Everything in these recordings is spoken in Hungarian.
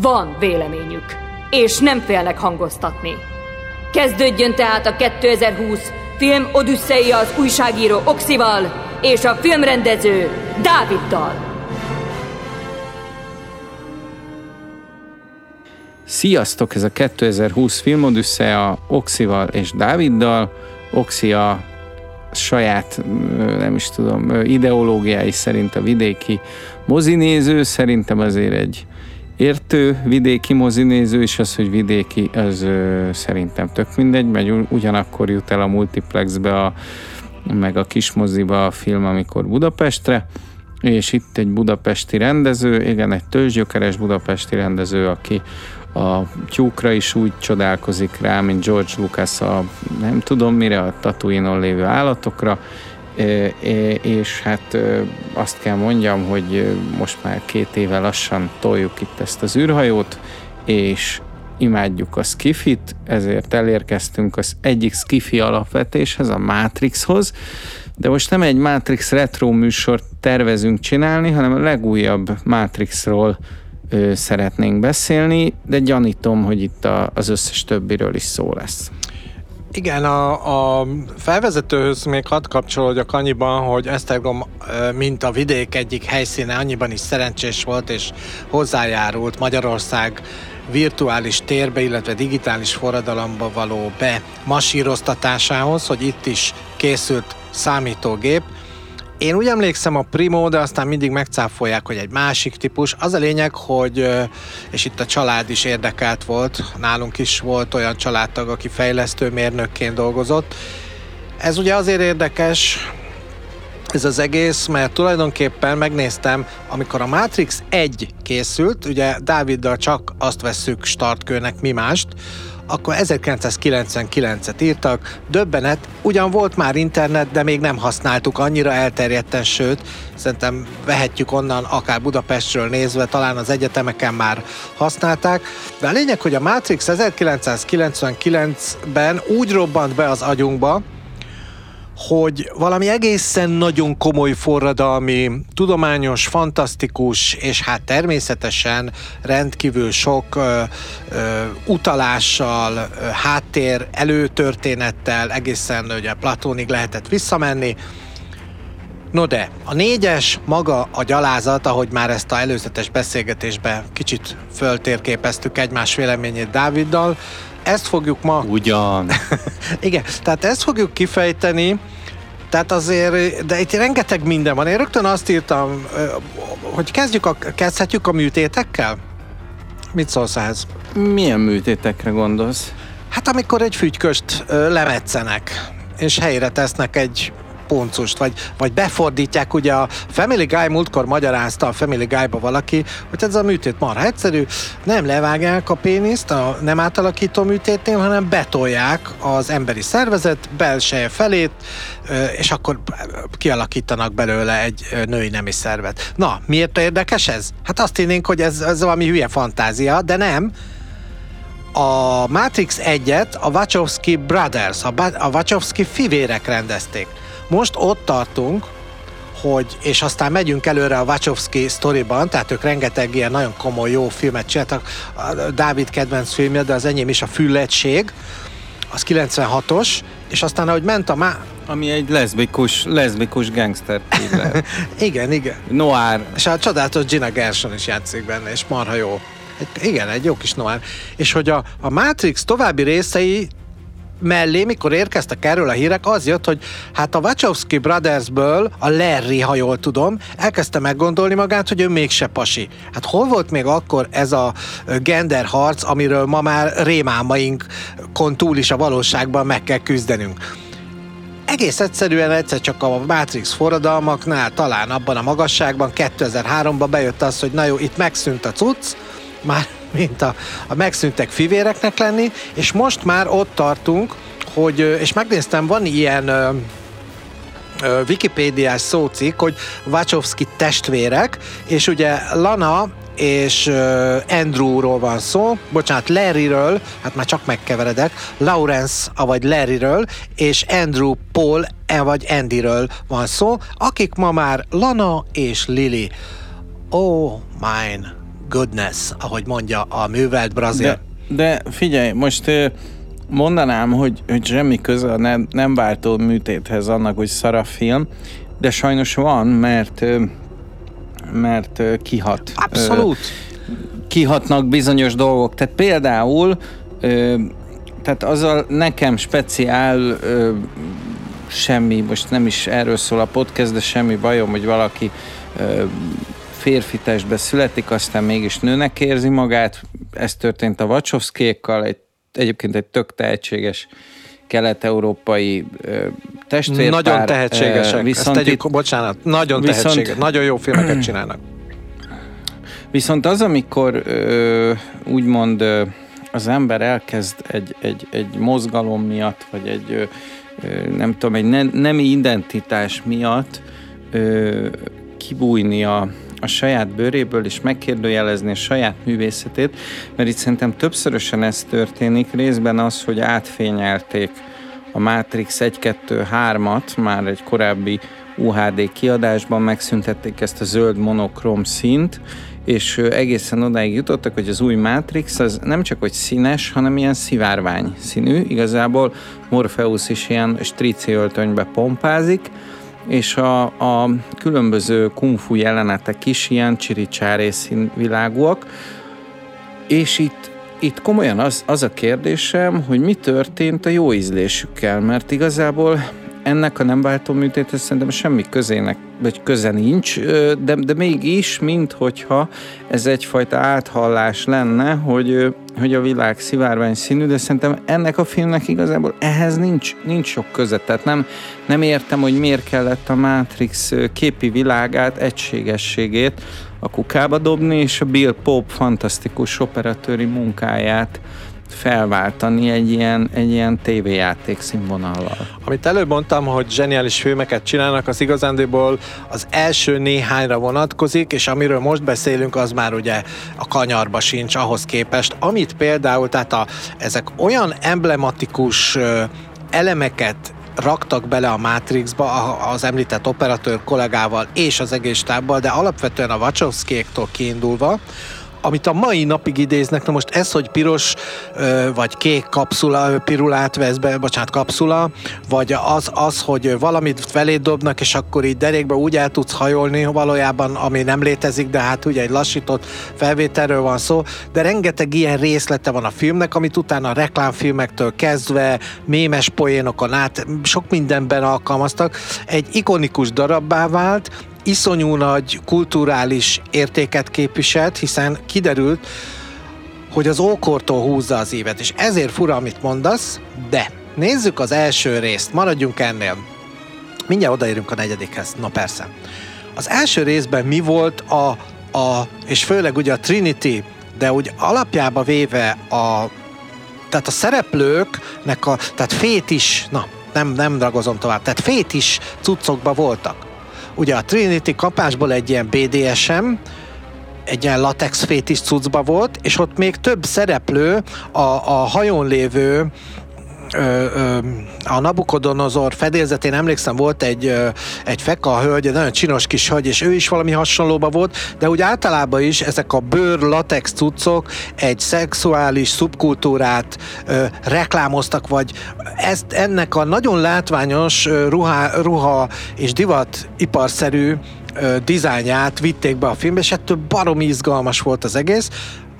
Van véleményük, és nem félnek hangoztatni. Kezdődjön tehát a 2020 film Odüsszeia az újságíró Oxival és a filmrendező Dáviddal. Sziasztok! Ez a 2020 film Odüsszeia Oxival és Dáviddal. Oxi a saját, nem is tudom, ideológiái szerint a vidéki mozinéző, szerintem azért egy értő vidéki mozinéző, és az, hogy vidéki, az ö, szerintem tök mindegy, mert ugyanakkor jut el a multiplexbe, a, meg a kis moziba a film, amikor Budapestre, és itt egy budapesti rendező, igen, egy tőzsgyökeres budapesti rendező, aki a tyúkra is úgy csodálkozik rá, mint George Lucas a nem tudom mire, a Tatooine-on lévő állatokra, és hát azt kell mondjam, hogy most már két éve lassan toljuk itt ezt az űrhajót, és imádjuk a skifit, ezért elérkeztünk az egyik skifi alapvetéshez, a Matrixhoz, de most nem egy Matrix retro műsort tervezünk csinálni, hanem a legújabb Matrixról ö, szeretnénk beszélni, de gyanítom, hogy itt a, az összes többiről is szó lesz. Igen, a, a felvezetőhöz még hadd kapcsolódjak annyiban, hogy Esztergom, mint a vidék egyik helyszíne, annyiban is szerencsés volt, és hozzájárult Magyarország virtuális térbe, illetve digitális forradalomba való bemasíroztatásához, hogy itt is készült számítógép, én úgy emlékszem a Primo, de aztán mindig megcáfolják, hogy egy másik típus. Az a lényeg, hogy, és itt a család is érdekelt volt, nálunk is volt olyan családtag, aki fejlesztő mérnökként dolgozott. Ez ugye azért érdekes, ez az egész, mert tulajdonképpen megnéztem, amikor a Matrix 1 készült, ugye Dáviddal csak azt vesszük startkőnek, mi mást, akkor 1999-et írtak, döbbenet, ugyan volt már internet, de még nem használtuk annyira elterjedten, sőt, szerintem vehetjük onnan, akár Budapestről nézve, talán az egyetemeken már használták, de a lényeg, hogy a Matrix 1999-ben úgy robbant be az agyunkba, hogy valami egészen nagyon komoly forradalmi, tudományos, fantasztikus, és hát természetesen rendkívül sok ö, ö, utalással, ö, háttér, előtörténettel egészen ugye Platónig lehetett visszamenni. No de, a négyes maga a gyalázat, ahogy már ezt a előzetes beszélgetésben kicsit föltérképeztük egymás véleményét Dáviddal, ezt fogjuk ma... Ugyan. Igen, tehát ezt fogjuk kifejteni, tehát azért, de itt rengeteg minden van. Én rögtön azt írtam, hogy kezdjük a, kezdhetjük a műtétekkel? Mit szólsz ehhez? Milyen műtétekre gondolsz? Hát amikor egy fügyköst lemetszenek, és helyre tesznek egy poncust, vagy, vagy befordítják, ugye a Family Guy múltkor magyarázta a Family Guy-ba valaki, hogy ez a műtét marha egyszerű, nem levágják a péniszt a nem átalakító műtétnél, hanem betolják az emberi szervezet belseje felét, és akkor kialakítanak belőle egy női nemi szervet. Na, miért érdekes ez? Hát azt hinnénk, hogy ez, ez valami hülye fantázia, de nem, a Matrix 1-et a Wachowski Brothers, a, a Wachowski fivérek rendezték. Most ott tartunk, hogy, és aztán megyünk előre a Wachowski sztoriban, tehát ők rengeteg ilyen nagyon komoly, jó filmet csináltak. A Dávid kedvenc filmje, de az enyém is a Fülletség, az 96-os, és aztán ahogy ment a má... Ami egy leszbikus, leszbikus gangster igen, igen. Noir. És a csodálatos Gina Gershon is játszik benne, és marha jó. Egy, igen, egy jó kis noir. És hogy a, a Matrix további részei mellé, mikor érkeztek erről a hírek, az jött, hogy hát a Wachowski Brothersből a Larry, ha jól tudom, elkezdte meggondolni magát, hogy ő mégse pasi. Hát hol volt még akkor ez a gender harc, amiről ma már rémálmainkon túl is a valóságban meg kell küzdenünk? egész egyszerűen egyszer csak a Matrix forradalmaknál, talán abban a magasságban, 2003-ban bejött az, hogy na jó, itt megszűnt a cucc, már mint a, a megszűntek fivéreknek lenni, és most már ott tartunk, hogy, és megnéztem, van ilyen Wikipédiás szócik, hogy Wachowski testvérek, és ugye Lana és Andrewról van szó, bocsánat, Larryről, hát már csak megkeveredek, Lawrence, vagy Larryről, és Andrew Paul, vagy Andyről van szó, akik ma már Lana és Lily. Oh, mine goodness, ahogy mondja a művelt brazil. De, de figyelj, most mondanám, hogy, hogy semmi köze a nem, nem váltó műtéthez annak, hogy szar a film, de sajnos van, mert mert kihat. Abszolút. Kihatnak bizonyos dolgok. Tehát például tehát azzal nekem speciál semmi, most nem is erről szól a podcast, de semmi bajom, hogy valaki férfi testbe születik, aztán mégis nőnek érzi magát. Ez történt a Wachowskiékkal, egy, egyébként egy tök tehetséges kelet-európai testvérpár. Nagyon tehetségesek, viszont ezt tegyük, itt, bocsánat, nagyon viszont, tehetséges, nagyon jó filmeket csinálnak. Viszont az, amikor ö, úgymond ö, az ember elkezd egy, egy, egy mozgalom miatt, vagy egy ö, nem tudom, egy ne, nemi identitás miatt ö, kibújni a, a saját bőréből, és megkérdőjelezni a saját művészetét, mert itt szerintem többszörösen ez történik, részben az, hogy átfényelték a Matrix 1-2-3-at, már egy korábbi UHD kiadásban megszüntették ezt a zöld monokrom színt, és egészen odáig jutottak, hogy az új Matrix az nem csak hogy színes, hanem ilyen szivárvány színű. Igazából Morpheus is ilyen strici öltönybe pompázik, és a, a különböző kungfu jelenetek is ilyen csiricsáré színvilágúak, és itt itt komolyan az, az a kérdésem, hogy mi történt a jó ízlésükkel, mert igazából ennek a nem váltó műtéthez szerintem semmi közének, vagy köze nincs, de, de mégis, mint hogyha ez egyfajta áthallás lenne, hogy, hogy a világ szivárvány színű, de szerintem ennek a filmnek igazából ehhez nincs, nincs sok köze. Tehát nem, nem értem, hogy miért kellett a Matrix képi világát, egységességét a kukába dobni, és a Bill Pope fantasztikus operatőri munkáját felváltani egy ilyen, egy ilyen tévéjáték színvonallal. Amit előbb mondtam, hogy zseniális filmeket csinálnak, az igazándiból az első néhányra vonatkozik, és amiről most beszélünk, az már ugye a kanyarba sincs ahhoz képest, amit például, tehát a, ezek olyan emblematikus elemeket raktak bele a Matrixba az említett operatőr kollégával és az egész stábbal, de alapvetően a Wachowskiéktól kiindulva, amit a mai napig idéznek, na most ez, hogy piros vagy kék kapszula, pirulát vesz be, bocsánat, kapszula, vagy az, az, hogy valamit felé dobnak, és akkor így derékbe úgy el tudsz hajolni valójában, ami nem létezik, de hát ugye egy lassított felvételről van szó, de rengeteg ilyen részlete van a filmnek, amit utána a reklámfilmektől kezdve, mémes poénokon át, sok mindenben alkalmaztak. Egy ikonikus darabbá vált, iszonyú nagy kulturális értéket képviselt, hiszen kiderült, hogy az ókortól húzza az évet, és ezért fura, amit mondasz, de nézzük az első részt, maradjunk ennél. Mindjárt odaérünk a negyedikhez, na persze. Az első részben mi volt a, a és főleg ugye a Trinity, de úgy alapjába véve a tehát a szereplőknek a, tehát fétis, na, nem, nem ragozom tovább, tehát fétis cuccokba voltak. Ugye a Trinity kapásból egy ilyen BDSM, egy ilyen latex fétis cuccba volt, és ott még több szereplő a, a hajón lévő a Nabukodonozor fedélzetén emlékszem volt egy, egy feka hölgy, egy nagyon csinos kis hölgy, és ő is valami hasonlóba volt, de úgy általában is ezek a bőr latex cuccok egy szexuális szubkultúrát ö, reklámoztak, vagy ezt, ennek a nagyon látványos ruha, ruha és divat iparszerű dizájnját vitték be a filmbe, és ettől barom izgalmas volt az egész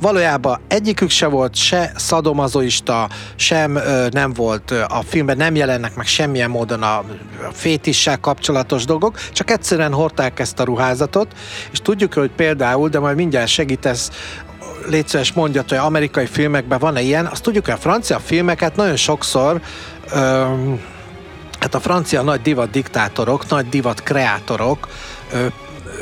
valójában egyikük se volt se szadomazoista, sem ö, nem volt ö, a filmben, nem jelennek meg semmilyen módon a fétissel kapcsolatos dolgok, csak egyszerűen hordták ezt a ruházatot, és tudjuk, hogy például, de majd mindjárt segítesz, légy szíves mondja, hogy amerikai filmekben van-e ilyen, azt tudjuk, hogy a francia filmeket nagyon sokszor ö, hát a francia nagy divat diktátorok, nagy divat kreátorok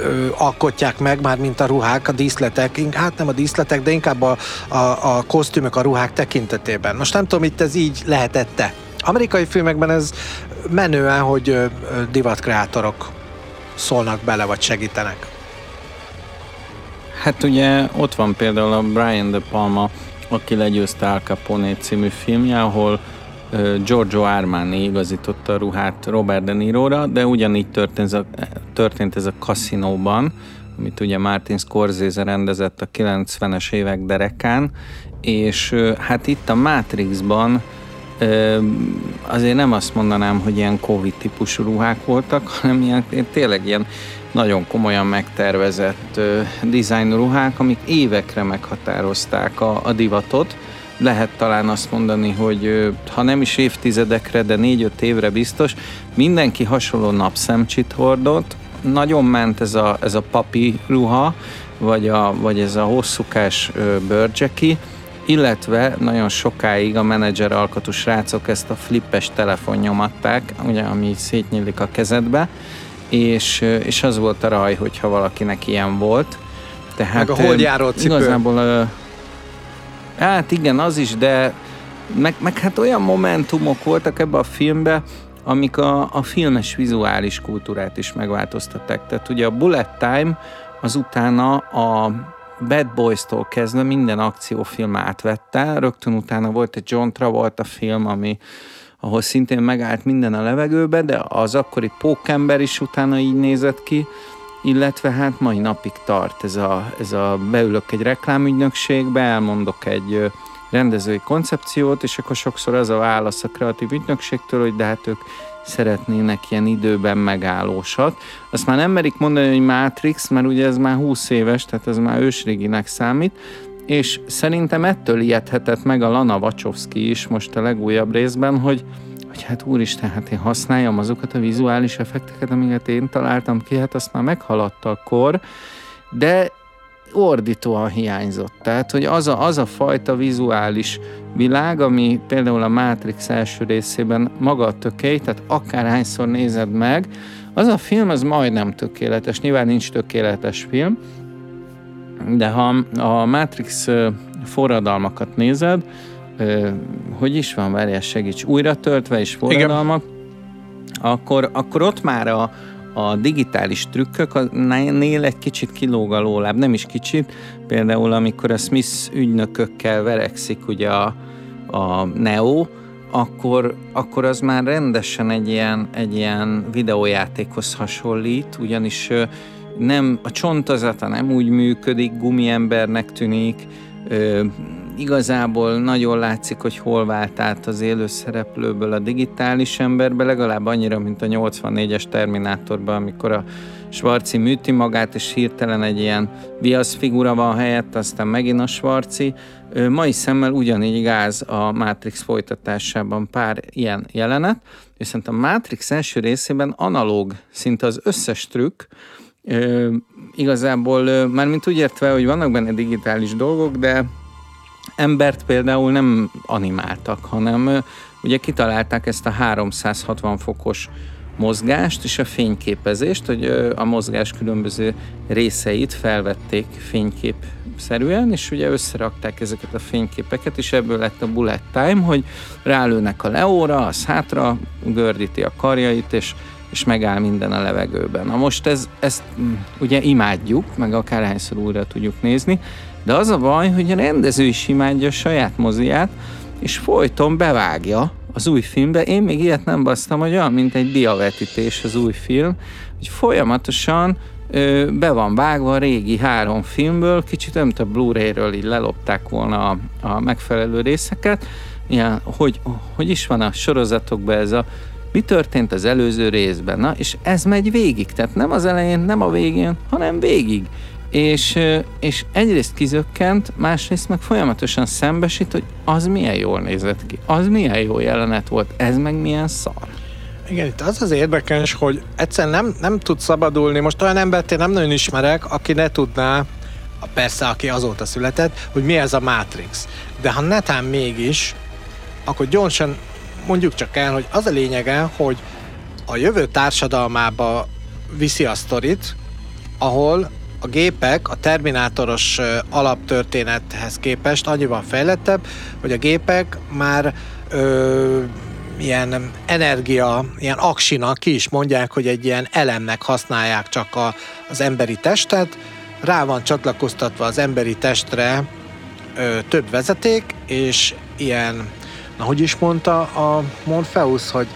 ö, ö, alkotják meg, már mint a ruhák, a díszletek, hát nem a díszletek, de inkább a, a, a kosztümök, a ruhák tekintetében. Most nem tudom, itt ez így lehetette. Amerikai filmekben ez menően, hogy divatkreátorok szólnak bele, vagy segítenek. Hát ugye ott van például a Brian De Palma, aki legyőzte Al Capone című filmje, ahol Giorgio Armani igazította a ruhát Robert De Niro-ra, de ugyanígy történt történt ez a kaszinóban, amit ugye Martin Scorsese rendezett a 90-es évek derekán, és hát itt a Matrixban azért nem azt mondanám, hogy ilyen Covid típusú ruhák voltak, hanem ilyen, tényleg ilyen nagyon komolyan megtervezett design ruhák, amik évekre meghatározták a, a divatot. Lehet talán azt mondani, hogy ha nem is évtizedekre, de négy-öt évre biztos, mindenki hasonló napszemcsit hordott, nagyon ment ez a, ez a papi ruha, vagy, a, vagy ez a hosszúkás bőrcseki, illetve nagyon sokáig a menedzser alkotú srácok ezt a flippes telefon nyomatták, ugye, ami szétnyílik a kezedbe, és, és az volt a raj, hogyha valakinek ilyen volt. Tehát, meg a holdjáró cipő. Igazából, hát igen, az is, de meg, meg hát olyan momentumok voltak ebbe a filmbe, amik a, a filmes vizuális kultúrát is megváltoztatták. Tehát ugye a Bullet Time az utána a Bad Boys-tól kezdve minden akciófilm átvette, rögtön utána volt egy John Travolta film, ami ahol szintén megállt minden a levegőbe, de az akkori pókember is utána így nézett ki, illetve hát mai napig tart ez a, ez a beülök egy reklámügynökségbe, elmondok egy rendezői koncepciót, és akkor sokszor az a válasz a kreatív ügynökségtől, hogy de hát ők szeretnének ilyen időben megállósat. Azt már nem merik mondani, hogy Matrix, mert ugye ez már 20 éves, tehát ez már ősréginek számít, és szerintem ettől ijedhetett meg a Lana Wachowski is most a legújabb részben, hogy, hogy hát úristen, hát én használjam azokat a vizuális effekteket, amiket én találtam ki, hát azt már meghaladta a kor, de ordítóan hiányzott. Tehát, hogy az a, az a fajta vizuális világ, ami például a Matrix első részében maga a tökély, tehát akárhányszor nézed meg, az a film az majdnem tökéletes. Nyilván nincs tökéletes film, de ha a Matrix forradalmakat nézed, hogy is van, várjál, segíts, újra töltve és forradalmak, akkor, akkor ott már a, a digitális trükkök nél egy kicsit kilóg a lóláb, nem is kicsit, például amikor a Smith ügynökökkel verekszik ugye a, a Neo, akkor, akkor az már rendesen egy ilyen, egy ilyen videójátékhoz hasonlít, ugyanis nem, a csontozata nem úgy működik, gumiembernek tűnik, igazából nagyon látszik, hogy hol vált át az élő szereplőből a digitális emberbe, legalább annyira, mint a 84-es Terminátorban, amikor a Svarci műti magát, és hirtelen egy ilyen viasz figura van helyett, aztán megint a Svarci. Mai szemmel ugyanígy gáz a Matrix folytatásában pár ilyen jelenet, viszont a Matrix első részében analóg szinte az összes trükk, Ö, igazából már mint úgy értve, hogy vannak benne digitális dolgok, de embert például nem animáltak, hanem ugye kitalálták ezt a 360 fokos mozgást és a fényképezést, hogy a mozgás különböző részeit felvették fényképszerűen, és ugye összerakták ezeket a fényképeket, és ebből lett a bullet time, hogy rálőnek a leóra, az hátra gördíti a karjait, és és megáll minden a levegőben. Na most ez, ezt mm, ugye imádjuk, meg akárhányszor újra tudjuk nézni, de az a baj, hogy a rendező is imádja a saját moziát, és folyton bevágja az új filmbe. Én még ilyet nem basztam, hogy olyan, mint egy diavetítés az új film, hogy folyamatosan ö, be van vágva a régi három filmből, kicsit nem a Blu-ray-ről így lelopták volna a, a megfelelő részeket, ilyen, hogy, hogy is van a sorozatokban ez a mi történt az előző részben. Na, és ez megy végig, tehát nem az elején, nem a végén, hanem végig. És, és egyrészt kizökkent, másrészt meg folyamatosan szembesít, hogy az milyen jól nézett ki, az milyen jó jelenet volt, ez meg milyen szar. Igen, itt az az érdekes, hogy egyszerűen nem, nem tud szabadulni. Most olyan embert én nem nagyon ismerek, aki ne tudná, persze, aki azóta született, hogy mi ez a Matrix. De ha netán mégis, akkor gyorsan mondjuk csak el, hogy az a lényege, hogy a jövő társadalmába viszi a sztorit, ahol a gépek a terminátoros alaptörténethez képest annyiban fejlettebb, hogy a gépek már ö, ilyen energia, ilyen aksinak ki is mondják, hogy egy ilyen elemnek használják csak a, az emberi testet, rá van csatlakoztatva az emberi testre ö, több vezeték, és ilyen, na hogy is mondta a Morpheus, hogy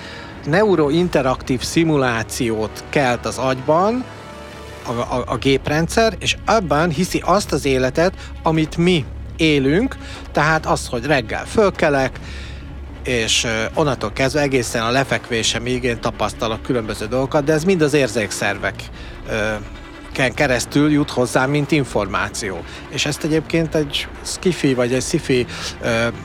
neurointeraktív szimulációt kelt az agyban a, a, a géprendszer, és abban hiszi azt az életet, amit mi élünk, tehát az, hogy reggel fölkelek, és onnantól kezdve egészen a lefekvésem én tapasztalok különböző dolgokat, de ez mind az érzékszervek keresztül jut hozzá, mint információ. És ezt egyébként egy skifi vagy egy sci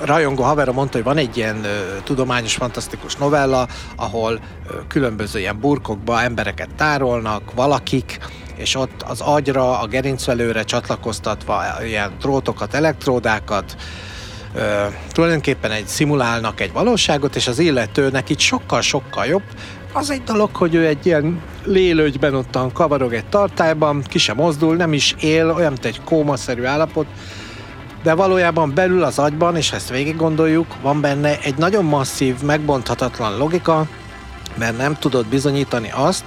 rajongó havera mondta, hogy van egy ilyen tudományos, fantasztikus novella, ahol különböző ilyen burkokba embereket tárolnak, valakik, és ott az agyra, a gerincvelőre csatlakoztatva ilyen drótokat, elektródákat, ö, tulajdonképpen egy szimulálnak egy valóságot, és az illetőnek itt sokkal-sokkal jobb. Az egy dolog, hogy ő egy ilyen lélőgyben ottan kavarog egy tartályban, ki sem mozdul, nem is él, olyan, mint egy kómaszerű állapot, de valójában belül az agyban, és ezt végig gondoljuk, van benne egy nagyon masszív, megbonthatatlan logika, mert nem tudod bizonyítani azt,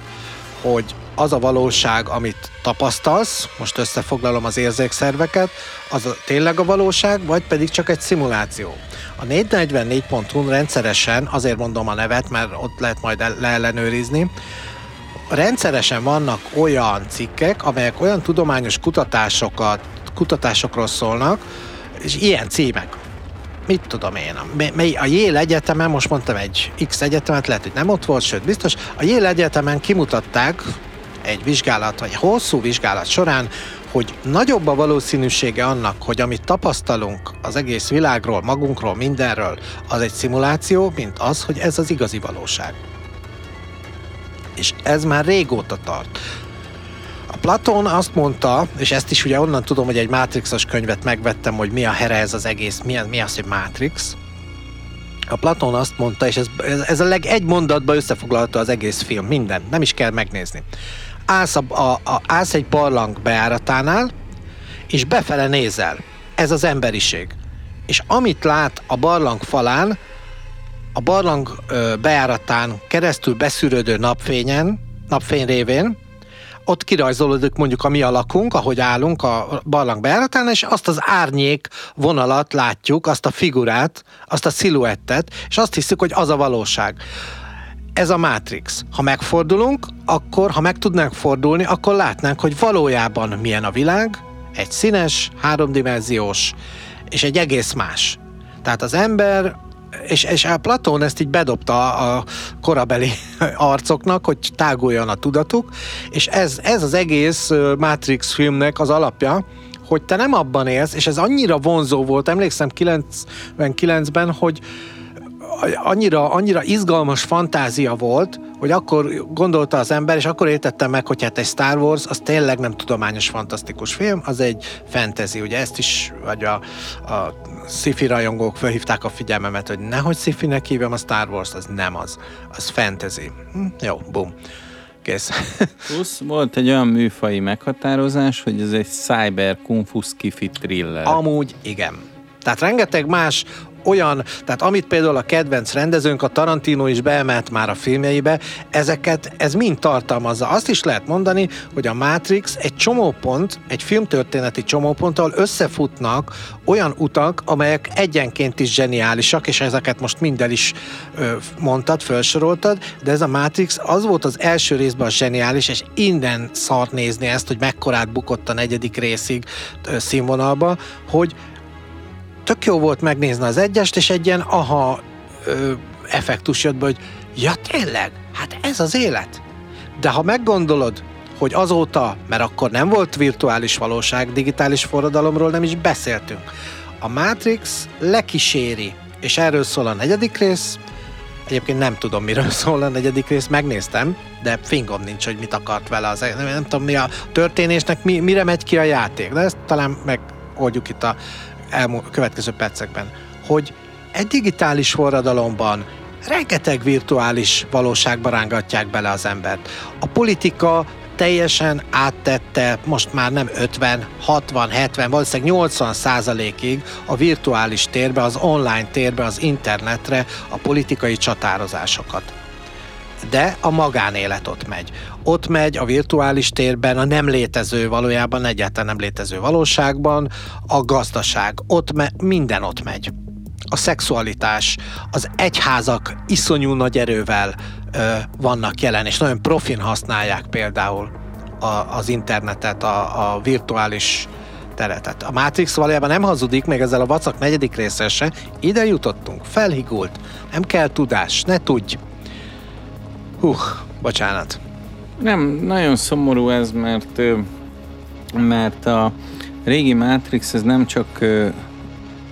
hogy az a valóság, amit tapasztalsz, most összefoglalom az érzékszerveket, az a, tényleg a valóság, vagy pedig csak egy szimuláció. A 444.hu rendszeresen, azért mondom a nevet, mert ott lehet majd leellenőrizni, rendszeresen vannak olyan cikkek, amelyek olyan tudományos kutatásokat, kutatásokról szólnak, és ilyen címek mit tudom én, a Yale Egyetemen, most mondtam egy X egyetemet, lehet, hogy nem ott volt, sőt biztos, a Yale Egyetemen kimutatták egy vizsgálat, vagy hosszú vizsgálat során, hogy nagyobb a valószínűsége annak, hogy amit tapasztalunk az egész világról, magunkról, mindenről, az egy szimuláció, mint az, hogy ez az igazi valóság. És ez már régóta tart. A Platon azt mondta, és ezt is ugye onnan tudom, hogy egy Matrixos könyvet megvettem, hogy mi a here ez az egész, mi, mi az, hogy Matrix. A Platon azt mondta, és ez, ez a leg egy mondatba összefoglalta az egész film, minden, nem is kell megnézni állsz, a, a, a, állsz egy barlang beáratánál, és befele nézel. Ez az emberiség. És amit lát a barlang falán, a barlang ö, bejáratán keresztül beszűrődő napfényen, napfény révén, ott kirajzolódik mondjuk a mi alakunk, ahogy állunk a barlang bejáratán, és azt az árnyék vonalat látjuk, azt a figurát, azt a sziluettet, és azt hiszük, hogy az a valóság ez a Matrix. Ha megfordulunk, akkor, ha meg tudnánk fordulni, akkor látnánk, hogy valójában milyen a világ, egy színes, háromdimenziós, és egy egész más. Tehát az ember, és, és a Platón ezt így bedobta a korabeli arcoknak, hogy táguljon a tudatuk, és ez, ez az egész Matrix filmnek az alapja, hogy te nem abban élsz, és ez annyira vonzó volt, emlékszem 99-ben, hogy, annyira, annyira izgalmas fantázia volt, hogy akkor gondolta az ember, és akkor értettem meg, hogy hát egy Star Wars, az tényleg nem tudományos, fantasztikus film, az egy fantasy, ugye ezt is, vagy a, a sci-fi rajongók felhívták a figyelmemet, hogy nehogy sci-fi-nek hívjam a Star Wars, az nem az, az fantasy. Hm, jó, bum. Kész. Plusz volt egy olyan műfai meghatározás, hogy ez egy cyber kung fu thriller. Amúgy igen. Tehát rengeteg más olyan, tehát amit például a kedvenc rendezőnk, a Tarantino is beemelt már a filmjeibe, ezeket, ez mind tartalmazza. Azt is lehet mondani, hogy a Matrix egy csomópont, egy filmtörténeti csomópont, ahol összefutnak olyan utak, amelyek egyenként is zseniálisak, és ezeket most minden is ö, mondtad, felsoroltad, de ez a Matrix az volt az első részben a zseniális, és innen szart nézni ezt, hogy mekkorát bukott a negyedik részig ö, színvonalba, hogy tök jó volt megnézni az egyest, és egy ilyen aha ö, effektus jött be, hogy ja tényleg, hát ez az élet. De ha meggondolod, hogy azóta, mert akkor nem volt virtuális valóság, digitális forradalomról nem is beszéltünk. A Matrix lekíséri, és erről szól a negyedik rész, Egyébként nem tudom, miről szól a negyedik rész, megnéztem, de fingom nincs, hogy mit akart vele. Az, nem, nem tudom, mi a történésnek, mi, mire megy ki a játék, de ezt talán megoldjuk itt a elmú- következő percekben, hogy egy digitális forradalomban rengeteg virtuális valóságba rángatják bele az embert. A politika teljesen áttette most már nem 50, 60, 70, valószínűleg 80 százalékig a virtuális térbe, az online térbe, az internetre a politikai csatározásokat de a magánélet ott megy. Ott megy a virtuális térben, a nem létező, valójában egyáltalán nem létező valóságban, a gazdaság, ott me- minden ott megy. A szexualitás, az egyházak iszonyú nagy erővel ö, vannak jelen, és nagyon profin használják például a, az internetet, a, a virtuális teretet. A Matrix valójában nem hazudik, még ezzel a vacak negyedik része se. Ide jutottunk, felhigult, nem kell tudás, ne tudj. Hú, bocsánat. Nem, nagyon szomorú ez, mert, mert a régi Matrix ez nem csak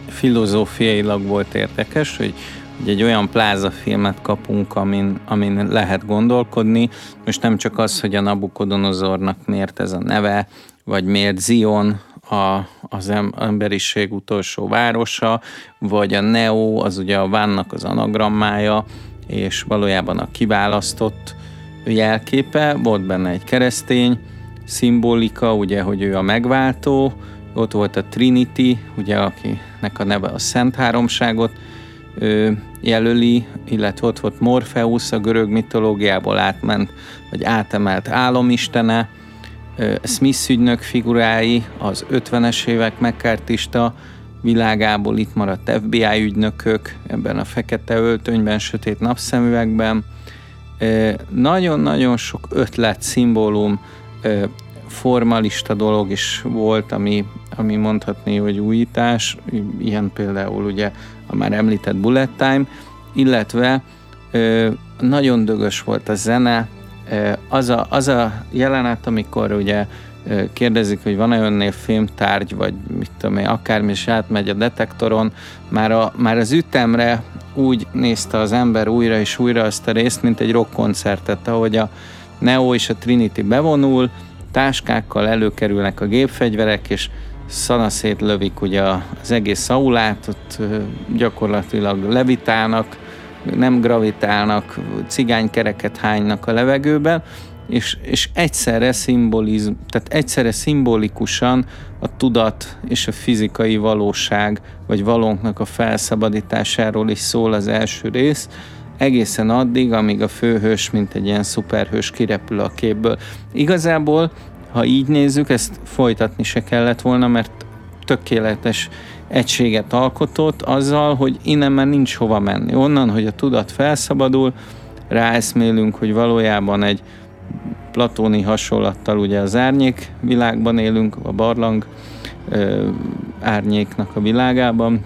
filozófiailag volt érdekes, hogy, hogy egy olyan plázafilmet kapunk, amin, amin lehet gondolkodni. Most nem csak az, hogy a Nabukodonozornak miért ez a neve, vagy miért Zion a, az emberiség utolsó városa, vagy a Neo, az ugye a Vannak az anagrammája, és valójában a kiválasztott jelképe, volt benne egy keresztény szimbolika, ugye, hogy ő a megváltó, ott volt a Trinity, ugye, akinek a neve a Szent Háromságot ö, jelöli, illetve ott volt Morpheus, a görög mitológiából átment, vagy átemelt álomistene, Smith ügynök figurái, az 50-es évek megkártista világából itt maradt FBI ügynökök ebben a fekete öltönyben, sötét napszemüvegben. Nagyon-nagyon sok ötlet, szimbólum, formalista dolog is volt, ami, ami mondhatni, hogy újítás, ilyen például ugye a már említett Bullet Time, illetve nagyon dögös volt a zene, az a, az a jelenet, amikor ugye kérdezik, hogy van-e önnél filmtárgy, vagy mit tudom én, akármi, és átmegy a detektoron, már, a, már az ütemre úgy nézte az ember újra és újra azt a részt, mint egy rockkoncertet, ahogy a Neo és a Trinity bevonul, táskákkal előkerülnek a gépfegyverek, és szanaszét lövik ugye az egész szaulát, ott gyakorlatilag levitálnak, nem gravitálnak, cigánykereket hánynak a levegőben, és, és egyszerre szimbolizm, tehát egyszerre szimbolikusan a tudat és a fizikai valóság, vagy valónknak a felszabadításáról is szól az első rész, egészen addig, amíg a főhős, mint egy ilyen szuperhős kirepül a képből. Igazából, ha így nézzük, ezt folytatni se kellett volna, mert tökéletes egységet alkotott azzal, hogy innen már nincs hova menni. Onnan, hogy a tudat felszabadul, ráeszmélünk, hogy valójában egy platóni hasonlattal ugye az árnyék világban élünk, a barlang ö, árnyéknak a világában,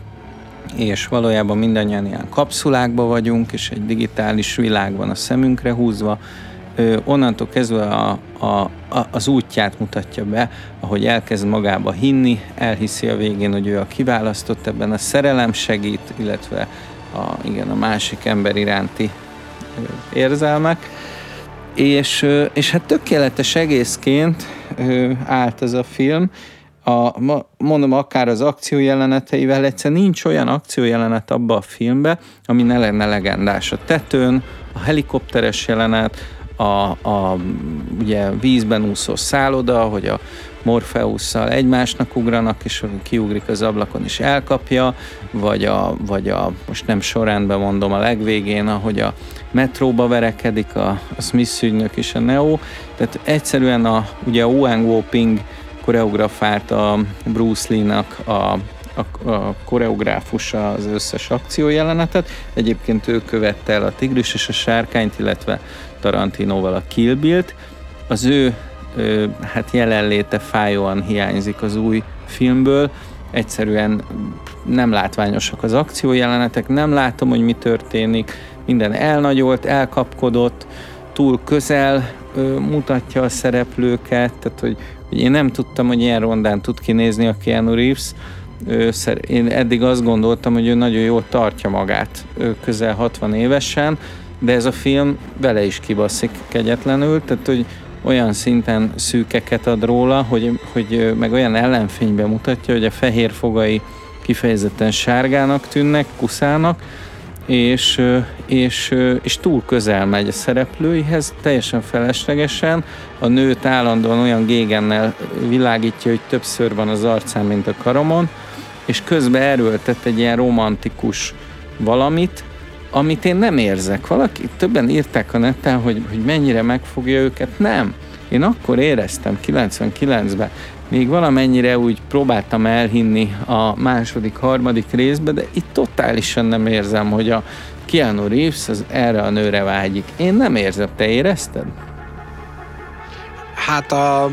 és valójában mindannyian ilyen kapszulákban vagyunk, és egy digitális világ van a szemünkre húzva, ö, onnantól kezdve a, a, a, az útját mutatja be, ahogy elkezd magába hinni, elhiszi a végén, hogy ő a kiválasztott, ebben a szerelem segít, illetve a, igen, a másik ember iránti érzelmek és, és hát tökéletes egészként állt ez a film, a, mondom, akár az akciójeleneteivel, egyszer nincs olyan akciójelenet abba a filmbe, ami ne lenne legendás. A tetőn, a helikopteres jelenet, a, a ugye vízben úszó szálloda, hogy a Morpheusszal egymásnak ugranak, és kiugrik az ablakon és elkapja, vagy a, vagy a most nem sorrendben mondom, a legvégén, ahogy a metróba verekedik a, a Smith ügynök és a Neo, tehát egyszerűen a, ugye a Wang Woping koreografált a Bruce Lee-nak a, a, a koreográfusa az összes akciójelenetet. Egyébként ő követte el a Tigris és a Sárkányt, illetve Tarantinoval a Kill Bill-t. Az ő ö, hát jelenléte fájóan hiányzik az új filmből. Egyszerűen nem látványosak az akciójelenetek, nem látom, hogy mi történik, minden elnagyolt, elkapkodott, túl közel ö, mutatja a szereplőket, tehát hogy, hogy én nem tudtam, hogy ilyen rondán tud kinézni a Keanu Reeves, ő, én eddig azt gondoltam, hogy ő nagyon jól tartja magát ő közel 60 évesen, de ez a film vele is kibaszik kegyetlenül, tehát hogy olyan szinten szűkeket ad róla, hogy, hogy meg olyan ellenfényben mutatja, hogy a fehér fogai kifejezetten sárgának tűnnek, kuszának, és, és, és túl közel megy a szereplőihez, teljesen feleslegesen. A nőt állandóan olyan gégennel világítja, hogy többször van az arcán, mint a karomon, és közben erőltet egy ilyen romantikus valamit, amit én nem érzek. Valaki, többen írták a neten, hogy, hogy mennyire megfogja őket. Nem. Én akkor éreztem, 99-ben, még valamennyire úgy próbáltam elhinni a második, harmadik részbe, de itt totálisan nem érzem, hogy a Keanu Reeves az erre a nőre vágyik. Én nem érzem, te érezted? Hát a,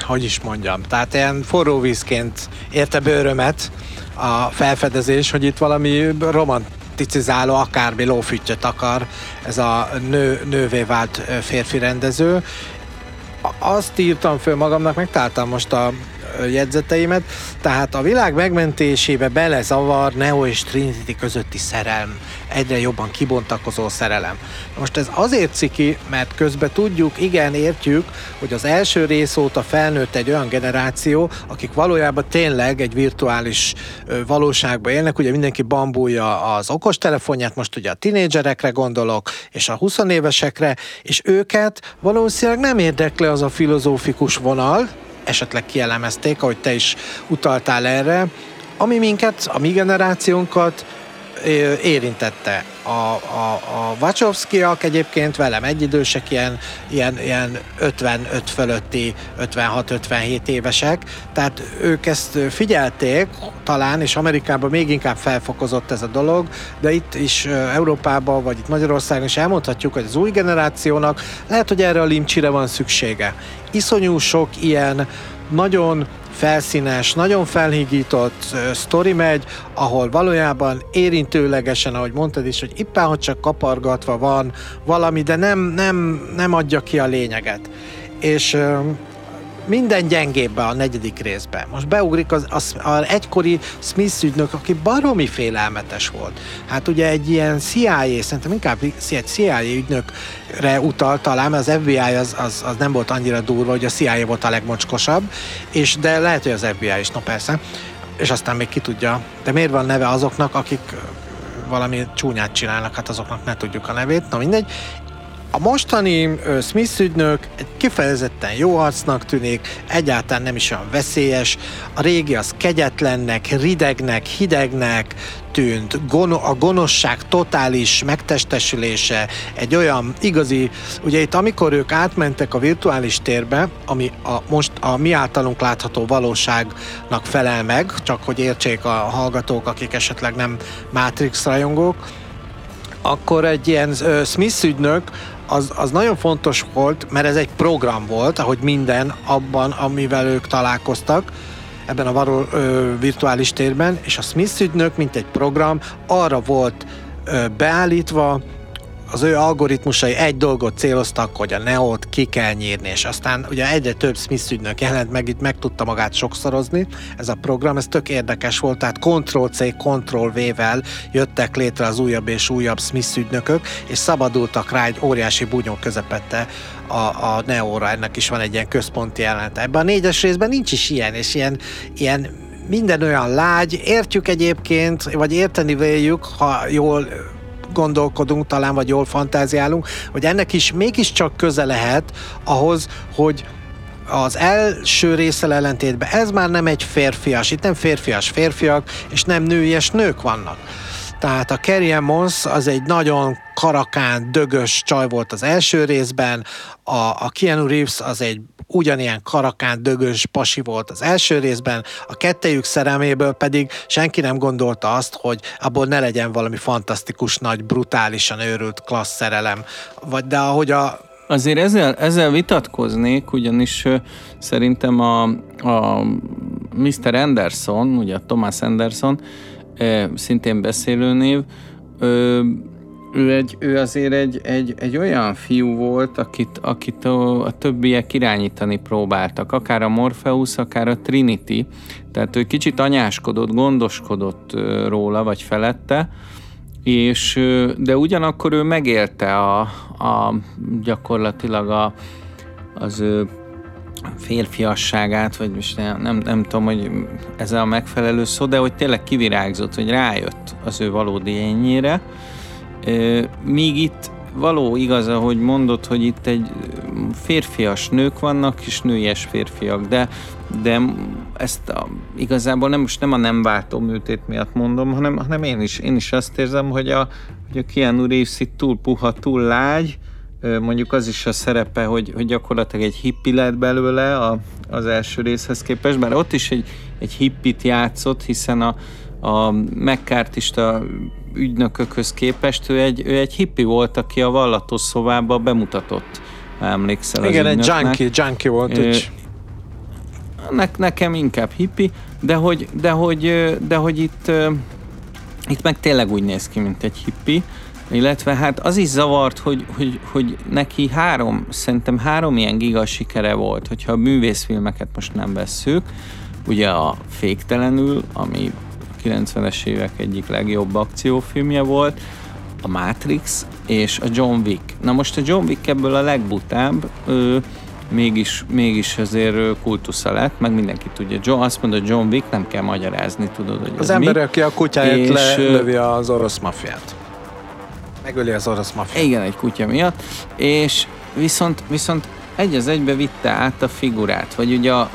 hogy is mondjam, tehát ilyen forró vízként érte bőrömet a felfedezés, hogy itt valami romanticizáló akármi lófüttyöt akar ez a nő, nővé vált férfi rendező, azt írtam föl magamnak, megtaláltam most a jegyzeteimet, tehát a világ megmentésébe belezavar Neo és Trinity közötti szerelm, egyre jobban kibontakozó szerelem. Most ez azért ciki, mert közben tudjuk, igen, értjük, hogy az első rész óta felnőtt egy olyan generáció, akik valójában tényleg egy virtuális valóságban élnek, ugye mindenki bambulja az okostelefonját, most ugye a tinédzserekre gondolok, és a 20 évesekre, és őket valószínűleg nem érdekli az a filozófikus vonal, esetleg kielemezték, ahogy te is utaltál erre, ami minket, a mi generációnkat érintette. A, a, a Wachowskiak egyébként velem egyidősek, ilyen, ilyen, ilyen 55 fölötti, 56-57 évesek, tehát ők ezt figyelték talán, és Amerikában még inkább felfokozott ez a dolog, de itt is Európában, vagy itt Magyarországon is elmondhatjuk, hogy az új generációnak lehet, hogy erre a limcsire van szüksége. Iszonyú sok ilyen nagyon felszínes, nagyon felhígított uh, sztori megy, ahol valójában érintőlegesen, ahogy mondtad is, hogy éppen hogy csak kapargatva van valami, de nem, nem, nem adja ki a lényeget. És minden gyengébbe a negyedik részben. Most beugrik az, az, az egykori Smith ügynök, aki baromi félelmetes volt. Hát ugye egy ilyen CIA, szerintem inkább egy CIA ügynökre utal talán, mert az FBI az, az, az nem volt annyira durva, hogy a CIA volt a legmocskosabb, és de lehet, hogy az FBI is, no persze, és aztán még ki tudja. De miért van neve azoknak, akik valami csúnyát csinálnak, hát azoknak ne tudjuk a nevét, na mindegy. A mostani Smith ügynök egy kifejezetten jó arcnak tűnik, egyáltalán nem is olyan veszélyes. A régi az kegyetlennek, ridegnek, hidegnek tűnt, a gonoszság totális megtestesülése, egy olyan igazi, ugye itt amikor ők átmentek a virtuális térbe, ami a, most a mi általunk látható valóságnak felel meg, csak hogy értsék a hallgatók, akik esetleg nem Matrix rajongók, akkor egy ilyen Smith ügynök az, az nagyon fontos volt, mert ez egy program volt, ahogy minden abban, amivel ők találkoztak, ebben a varó, ö, virtuális térben, és a Smith ügynök, mint egy program, arra volt ö, beállítva, az ő algoritmusai egy dolgot céloztak, hogy a Neót ki kell nyírni, és aztán ugye egyre több Smith ügynök jelent meg, itt meg tudta magát sokszorozni ez a program, ez tök érdekes volt, tehát Ctrl-C, Ctrl-V-vel jöttek létre az újabb és újabb Smith ügynökök, és szabadultak rá egy óriási bunyó közepette a, a Neóra, ennek is van egy ilyen központi jelenete. Ebben a négyes részben nincs is ilyen, és ilyen, ilyen minden olyan lágy, értjük egyébként, vagy érteni véljük, ha jól gondolkodunk talán, vagy jól fantáziálunk, hogy ennek is mégiscsak köze lehet ahhoz, hogy az első részsel ellentétben ez már nem egy férfias, itt nem férfias férfiak, és nem nőies nők vannak. Tehát a Carrie Mons az egy nagyon karakán, dögös csaj volt az első részben, a, a Keanu Reeves az egy ugyanilyen karakán, dögös pasi volt az első részben, a kettejük szerelméből pedig senki nem gondolta azt, hogy abból ne legyen valami fantasztikus, nagy, brutálisan őrült klassz szerelem. Vagy de ahogy a, Azért ezzel, ezzel vitatkoznék, ugyanis szerintem a, a Mr. Anderson, ugye a Thomas Anderson, szintén beszélőnév, ő, egy, ő azért egy, egy, egy olyan fiú volt, akit, akit a, a többiek irányítani próbáltak, akár a Morpheus, akár a Trinity, tehát ő kicsit anyáskodott, gondoskodott róla, vagy felette, és, de ugyanakkor ő megélte a, a gyakorlatilag a, az férfiasságát, vagy most nem, nem tudom, hogy ez a megfelelő szó, de hogy tényleg kivirágzott, hogy rájött az ő valódi ényére. Míg itt való igaz, ahogy mondod, hogy itt egy férfias nők vannak, és nőies férfiak, de, de ezt a, igazából nem, most nem a nem váltó műtét miatt mondom, hanem, hanem én, is, én is azt érzem, hogy a, hogy a Keanu Reeves itt túl puha, túl lágy, mondjuk az is a szerepe, hogy, hogy gyakorlatilag egy hippi lett belőle a, az első részhez képest, bár ott is egy, egy hippit játszott, hiszen a, a megkártista ügynökökhöz képest ő egy, ő egy hippi volt, aki a vallatos szobába bemutatott, emlékszel Igen, egy junkie, junkie volt. Ö, ne, nekem inkább hippi, de hogy, de hogy, de hogy itt, itt meg tényleg úgy néz ki, mint egy hippi, illetve hát az is zavart, hogy, hogy, hogy neki három, szerintem három ilyen giga sikere volt, hogyha a művészfilmeket most nem vesszük, ugye a Féktelenül, ami 90-es évek egyik legjobb akciófilmje volt, a Matrix és a John Wick. Na most a John Wick ebből a legbutább, ő, mégis, mégis azért kultusza lett, meg mindenki tudja. John, azt mondja, John Wick nem kell magyarázni, tudod, hogy Az ember, mi. aki a kutyáját lelövi az orosz mafiát. Megöli az orosz mafiát. Igen, egy kutya miatt. És viszont, viszont egy az egybe vitte át a figurát, vagy ugye a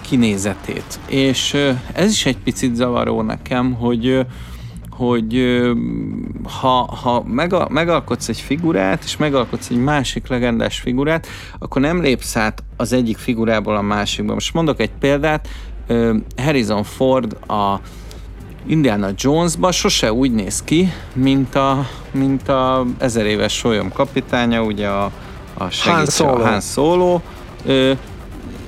kinézetét. És ez is egy picit zavaró nekem, hogy hogy ha, ha megal, megalkotsz egy figurát, és megalkotsz egy másik legendás figurát, akkor nem lépsz át az egyik figurából a másikba. Most mondok egy példát, Harrison Ford a Indiana Jonesba sose úgy néz ki, mint a, mint a ezer éves solyom kapitánya, ugye a, a segítség, Han. Han Solo. Ö,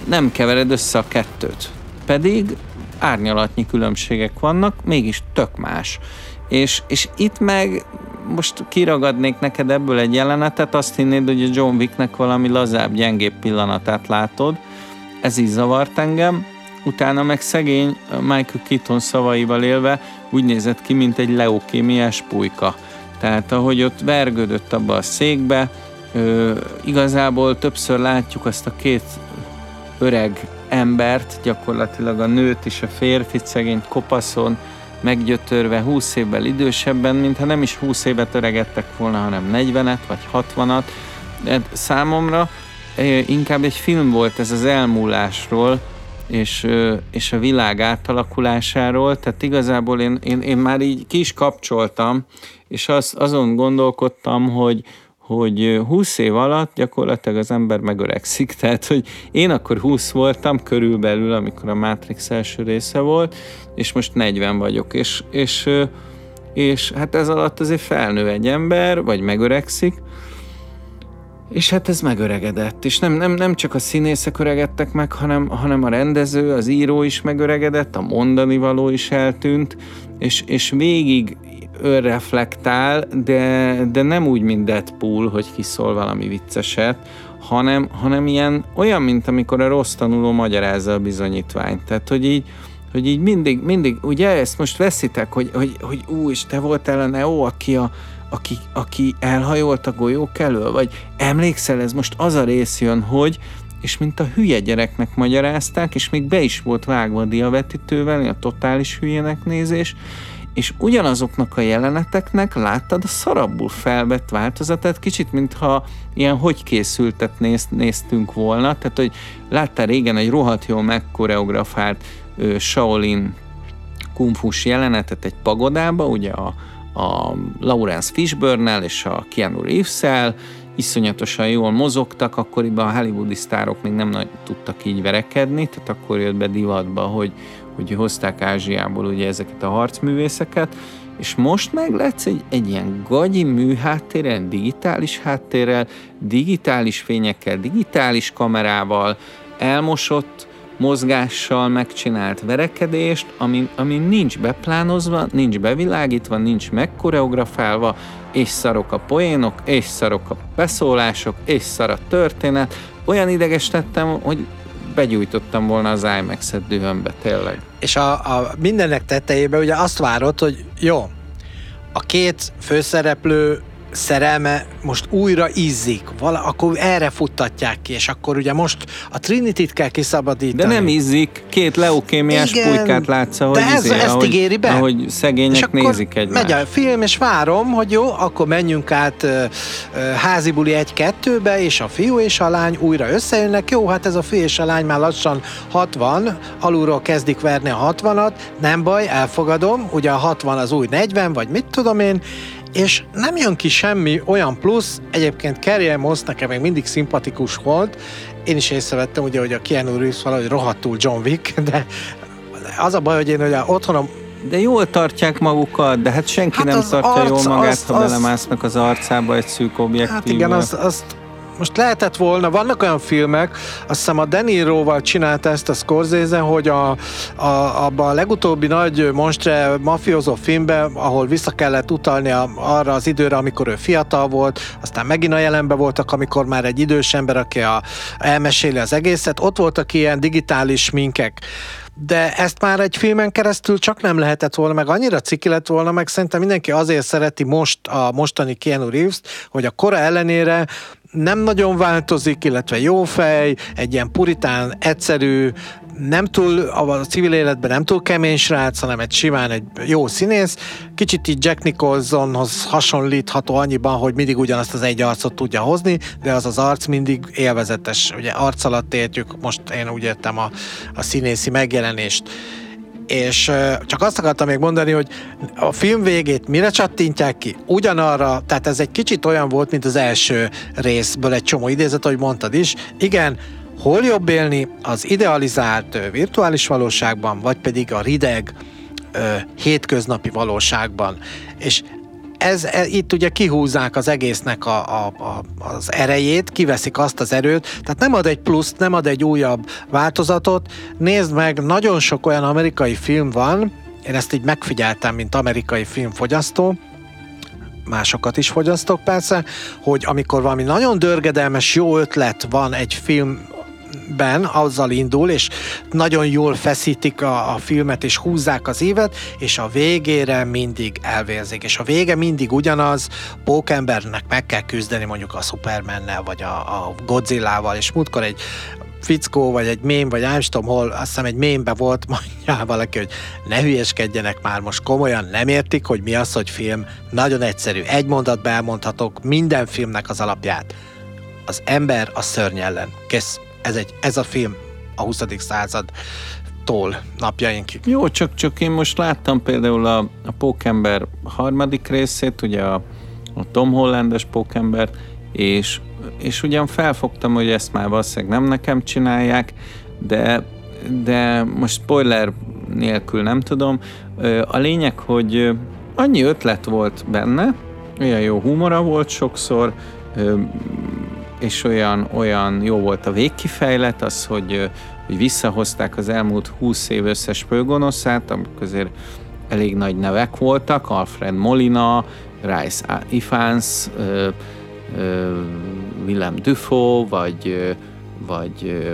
nem kevered össze a kettőt. Pedig árnyalatnyi különbségek vannak, mégis tök más. És, és itt meg most kiragadnék neked ebből egy jelenetet, azt hinnéd, hogy a John Wicknek valami lazább, gyengébb pillanatát látod. Ez is zavart engem. Utána meg szegény Michael Keaton szavaival élve úgy nézett ki, mint egy leukémiás pulyka. Tehát ahogy ott vergődött abba a székbe, igazából többször látjuk azt a két öreg embert, gyakorlatilag a nőt és a férfit, szegény kopaszon, meggyötörve 20 évvel idősebben, mintha nem is 20 évet öregedtek volna, hanem 40-et vagy 60-at. De számomra inkább egy film volt ez az elmúlásról, és, és a világ átalakulásáról, tehát igazából én, én, én már így ki is kapcsoltam, és az, azon gondolkodtam, hogy, hogy 20 év alatt gyakorlatilag az ember megöregszik. Tehát, hogy én akkor 20 voltam körülbelül, amikor a Matrix első része volt, és most 40 vagyok, és, és, és hát ez alatt azért felnő egy ember, vagy megöregszik, és hát ez megöregedett, és nem, nem, nem csak a színészek öregedtek meg, hanem, hanem a rendező, az író is megöregedett, a mondani való is eltűnt, és, és végig önreflektál, de, de nem úgy, mint Deadpool, hogy kiszól valami vicceset, hanem, hanem ilyen olyan, mint amikor a rossz tanuló magyarázza a bizonyítványt. Tehát, hogy így, hogy így mindig, mindig, ugye ezt most veszitek, hogy, hogy, hogy ú, és te voltál a Neo, aki, a, aki, aki elhajolt a golyók elől, vagy emlékszel, ez most az a rész jön, hogy, és mint a hülye gyereknek magyarázták, és még be is volt vágva a diavetítővel, a totális hülyének nézés, és ugyanazoknak a jeleneteknek láttad a szarabbul felvett változatát, kicsit mintha ilyen hogy készültet néz, néztünk volna, tehát hogy láttál régen egy rohadt jól megkoreografált Shaolin kungfus jelenetet egy pagodába, ugye a, a Lawrence Fishburne-nel és a Keanu Reeves-el, iszonyatosan jól mozogtak, akkoriban a hollywoodi sztárok még nem nagy tudtak így verekedni, tehát akkor jött be divatba, hogy, hogy hozták Ázsiából ugye ezeket a harcművészeket, és most meg lesz egy, egy ilyen gagyi műháttérrel, digitális háttérrel, digitális fényekkel, digitális kamerával, elmosott mozgással megcsinált verekedést, ami, ami nincs beplánozva, nincs bevilágítva, nincs megkoreografálva, és szarok a poénok, és szarok a beszólások, és szar a történet. Olyan ideges lettem, hogy begyújtottam volna az IMAX-et dühömbe, tényleg. És a, a mindennek tetejében ugye azt várod, hogy jó, a két főszereplő szerelme most újra izzik, vala, akkor erre futtatják ki, és akkor ugye most a Trinity-t kell kiszabadítani. De nem izzik, két leukémiás Igen, pulykát látsz, ahogy, de ez, izé, ezt ahogy, ígéri be. ahogy szegények és nézik egymást. megy a film, és várom, hogy jó, akkor menjünk át uh, uh, házibuli egy-kettőbe, és a fiú és a lány újra összejönnek. Jó, hát ez a fiú és a lány már lassan 60, alulról kezdik verni a 60-at, nem baj, elfogadom, ugye a 60 az új 40, vagy mit tudom én, és nem jön ki semmi olyan plusz, egyébként Carrie Moss nekem még mindig szimpatikus volt, én is észrevettem ugye, hogy a Keanu Reeves valahogy rohadtul John Wick, de az a baj, hogy én ugye otthonom de jól tartják magukat, de hát senki hát nem tartja arc, jól magát, azt, ha belemásznak az arcába egy szűk objektív. Hát igen, azt, azt most lehetett volna, vannak olyan filmek, azt hiszem a Deniroval csinálta ezt a Scorsese, hogy a, a, abba a legutóbbi nagy monstre mafiózó filmben, ahol vissza kellett utalni arra az időre, amikor ő fiatal volt, aztán megint a jelenbe voltak, amikor már egy idős ember, aki a, elmeséli az egészet, ott voltak ilyen digitális minkek. De ezt már egy filmen keresztül csak nem lehetett volna, meg annyira ciki lett volna, meg szerintem mindenki azért szereti most a mostani Keanu Reeves-t, hogy a kora ellenére nem nagyon változik, illetve jó fej, egy ilyen puritán, egyszerű, nem túl, a civil életben nem túl kemény srác, hanem egy simán egy jó színész. Kicsit így Jack Nicholsonhoz hasonlítható annyiban, hogy mindig ugyanazt az egy arcot tudja hozni, de az az arc mindig élvezetes. Ugye arc alatt értjük, most én úgy értem a, a színészi megjelenést és csak azt akartam még mondani, hogy a film végét mire csattintják ki? Ugyanarra, tehát ez egy kicsit olyan volt, mint az első részből egy csomó idézet, ahogy mondtad is. Igen, hol jobb élni az idealizált virtuális valóságban, vagy pedig a rideg hétköznapi valóságban. És ez, ez, itt ugye kihúzzák az egésznek a, a, a, az erejét, kiveszik azt az erőt, tehát nem ad egy pluszt, nem ad egy újabb változatot. Nézd meg, nagyon sok olyan amerikai film van, én ezt így megfigyeltem, mint amerikai filmfogyasztó, másokat is fogyasztok persze, hogy amikor valami nagyon dörgedelmes, jó ötlet van egy film ben azzal indul, és nagyon jól feszítik a, a filmet, és húzzák az évet, és a végére mindig elvérzik. És a vége mindig ugyanaz, pókembernek meg kell küzdeni mondjuk a Supermannel, vagy a, a Godzilla-val, és múltkor egy fickó, vagy egy mém, vagy nem tudom hol, azt hiszem egy mémbe volt, mondja valaki, hogy ne hülyeskedjenek már most komolyan, nem értik, hogy mi az, hogy film. Nagyon egyszerű, egy mondatba elmondhatok minden filmnek az alapját. Az ember a szörny ellen. Kész ez, egy, ez a film a 20. század tól napjainkig. Jó, csak, csak én most láttam például a, a Pókember harmadik részét, ugye a, a Tom Hollandes Pókember, és, és ugyan felfogtam, hogy ezt már valószínűleg nem nekem csinálják, de, de most spoiler nélkül nem tudom. A lényeg, hogy annyi ötlet volt benne, olyan jó humora volt sokszor, és olyan, olyan jó volt a végkifejlet, az, hogy, hogy visszahozták az elmúlt 20 év összes főgonoszát, amik azért elég nagy nevek voltak, Alfred Molina, Rice Ifans, Willem Dufault, vagy vagy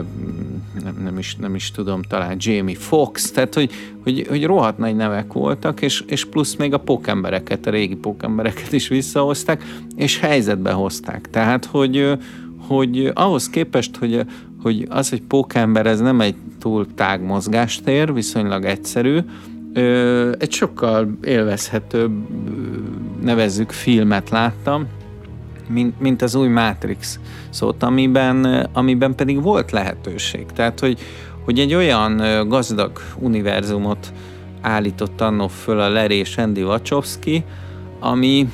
nem, nem, is, nem is tudom, talán Jamie Fox, tehát hogy, hogy, hogy rohadt nagy nevek voltak, és, és plusz még a pókembereket, a régi pókembereket is visszahozták, és helyzetbe hozták. Tehát, hogy, hogy ahhoz képest, hogy, hogy az, hogy pókember, ez nem egy túl tág mozgástér, viszonylag egyszerű, egy sokkal élvezhetőbb, nevezzük filmet láttam, mint, mint az új Matrix szót, amiben, amiben pedig volt lehetőség. Tehát, hogy, hogy egy olyan gazdag univerzumot állított annó föl a Larry és Andy Wachowski, ami,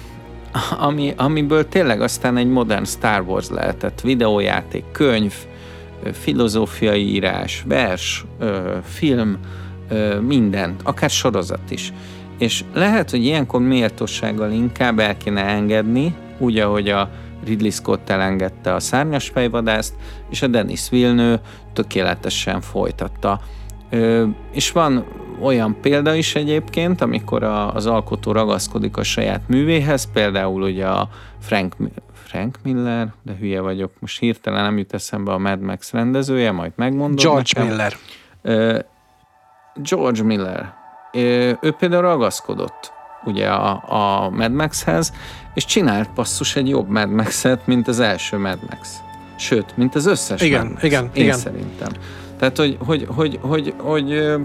ami, amiből tényleg aztán egy modern Star Wars lehetett. Videójáték, könyv, filozófiai írás, vers, film, mindent, akár sorozat is. És lehet, hogy ilyenkor méltósággal inkább el kéne engedni, úgy, ahogy a Ridley Scott elengedte a szárnyas fejvadászt, és a Dennis Villeneuve tökéletesen folytatta. Ö, és van olyan példa is egyébként, amikor a, az alkotó ragaszkodik a saját művéhez, például ugye a Frank, Frank Miller, de hülye vagyok, most hirtelen nem jut eszembe a Mad Max rendezője, majd megmondom. George nekem. Miller. Ö, George Miller. Ö, ő például ragaszkodott ugye a, a Mad Max-hez, és csinált passzus egy jobb Mad Max-et, mint az első Mad Max. Sőt, mint az összes igen, Mad Max. Igen, Én igen. szerintem. Tehát, hogy, hogy, hogy, hogy, hogy,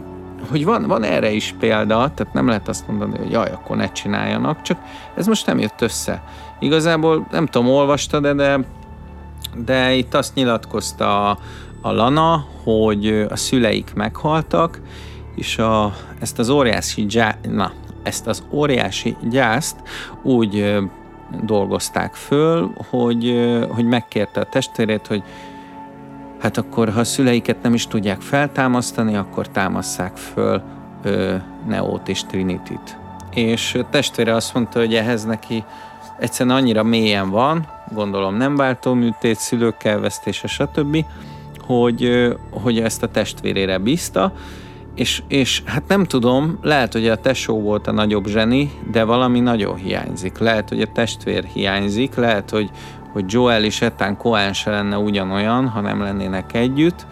hogy van, van erre is példa, tehát nem lehet azt mondani, hogy jaj, akkor ne csináljanak, csak ez most nem jött össze. Igazából nem tudom, olvastad de de itt azt nyilatkozta a, a Lana, hogy a szüleik meghaltak, és a, ezt az óriási, gyá, na, ezt az óriási gyászt úgy dolgozták föl, hogy, hogy megkérte a testvérét, hogy hát akkor, ha a szüleiket nem is tudják feltámasztani, akkor támasszák föl ö, Neót és Trinitit. És testvére azt mondta, hogy ehhez neki egyszerűen annyira mélyen van, gondolom nem váltó műtét, szülők elvesztése, stb., hogy, hogy ezt a testvérére bízta, és, és hát nem tudom, lehet, hogy a tesó volt a nagyobb zseni, de valami nagyon hiányzik. Lehet, hogy a testvér hiányzik, lehet, hogy, hogy Joel és Ethan Cohen se lenne ugyanolyan, ha nem lennének együtt.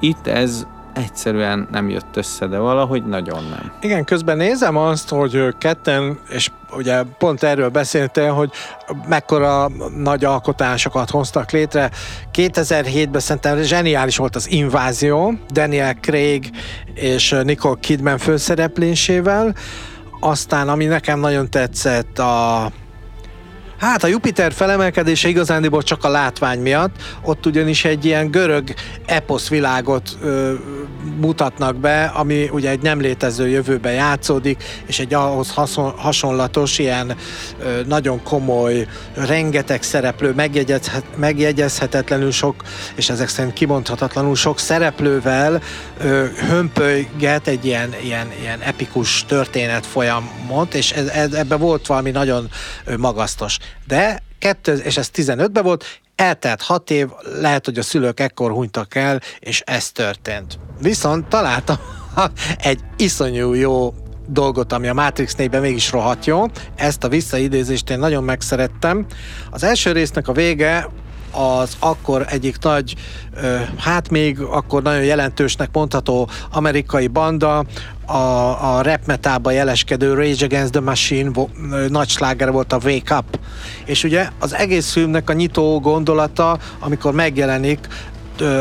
Itt ez egyszerűen nem jött össze, de valahogy nagyon nem. Igen, közben nézem azt, hogy ketten, és ugye pont erről beszéltél, hogy mekkora nagy alkotásokat hoztak létre. 2007-ben szerintem zseniális volt az Invázió, Daniel Craig és Nicole Kidman főszereplésével. Aztán, ami nekem nagyon tetszett, a Hát a Jupiter felemelkedése igazándiból csak a látvány miatt, ott ugyanis egy ilyen görög eposz világot ö, mutatnak be, ami ugye egy nem létező jövőben játszódik, és egy ahhoz hasonlatos, ilyen ö, nagyon komoly, rengeteg szereplő, megjegyezhet, megjegyezhetetlenül sok, és ezek szerint kimondhatatlanul sok szereplővel ö, hömpölyget egy ilyen, ilyen, ilyen epikus történet folyamot, és ez, ez, ebbe volt valami nagyon magasztos. De kettő, és ez 15-ben volt, eltelt hat év, lehet, hogy a szülők ekkor hunytak el, és ez történt. Viszont találtam egy iszonyú jó dolgot, ami a Matrix 4-ben mégis rohadt jó. Ezt a visszaidézést én nagyon megszerettem. Az első résznek a vége az akkor egyik nagy, hát még akkor nagyon jelentősnek mondható amerikai banda, a, a rap metába jeleskedő Rage Against the Machine nagy sláger volt a Wake Up. És ugye az egész filmnek a nyitó gondolata, amikor megjelenik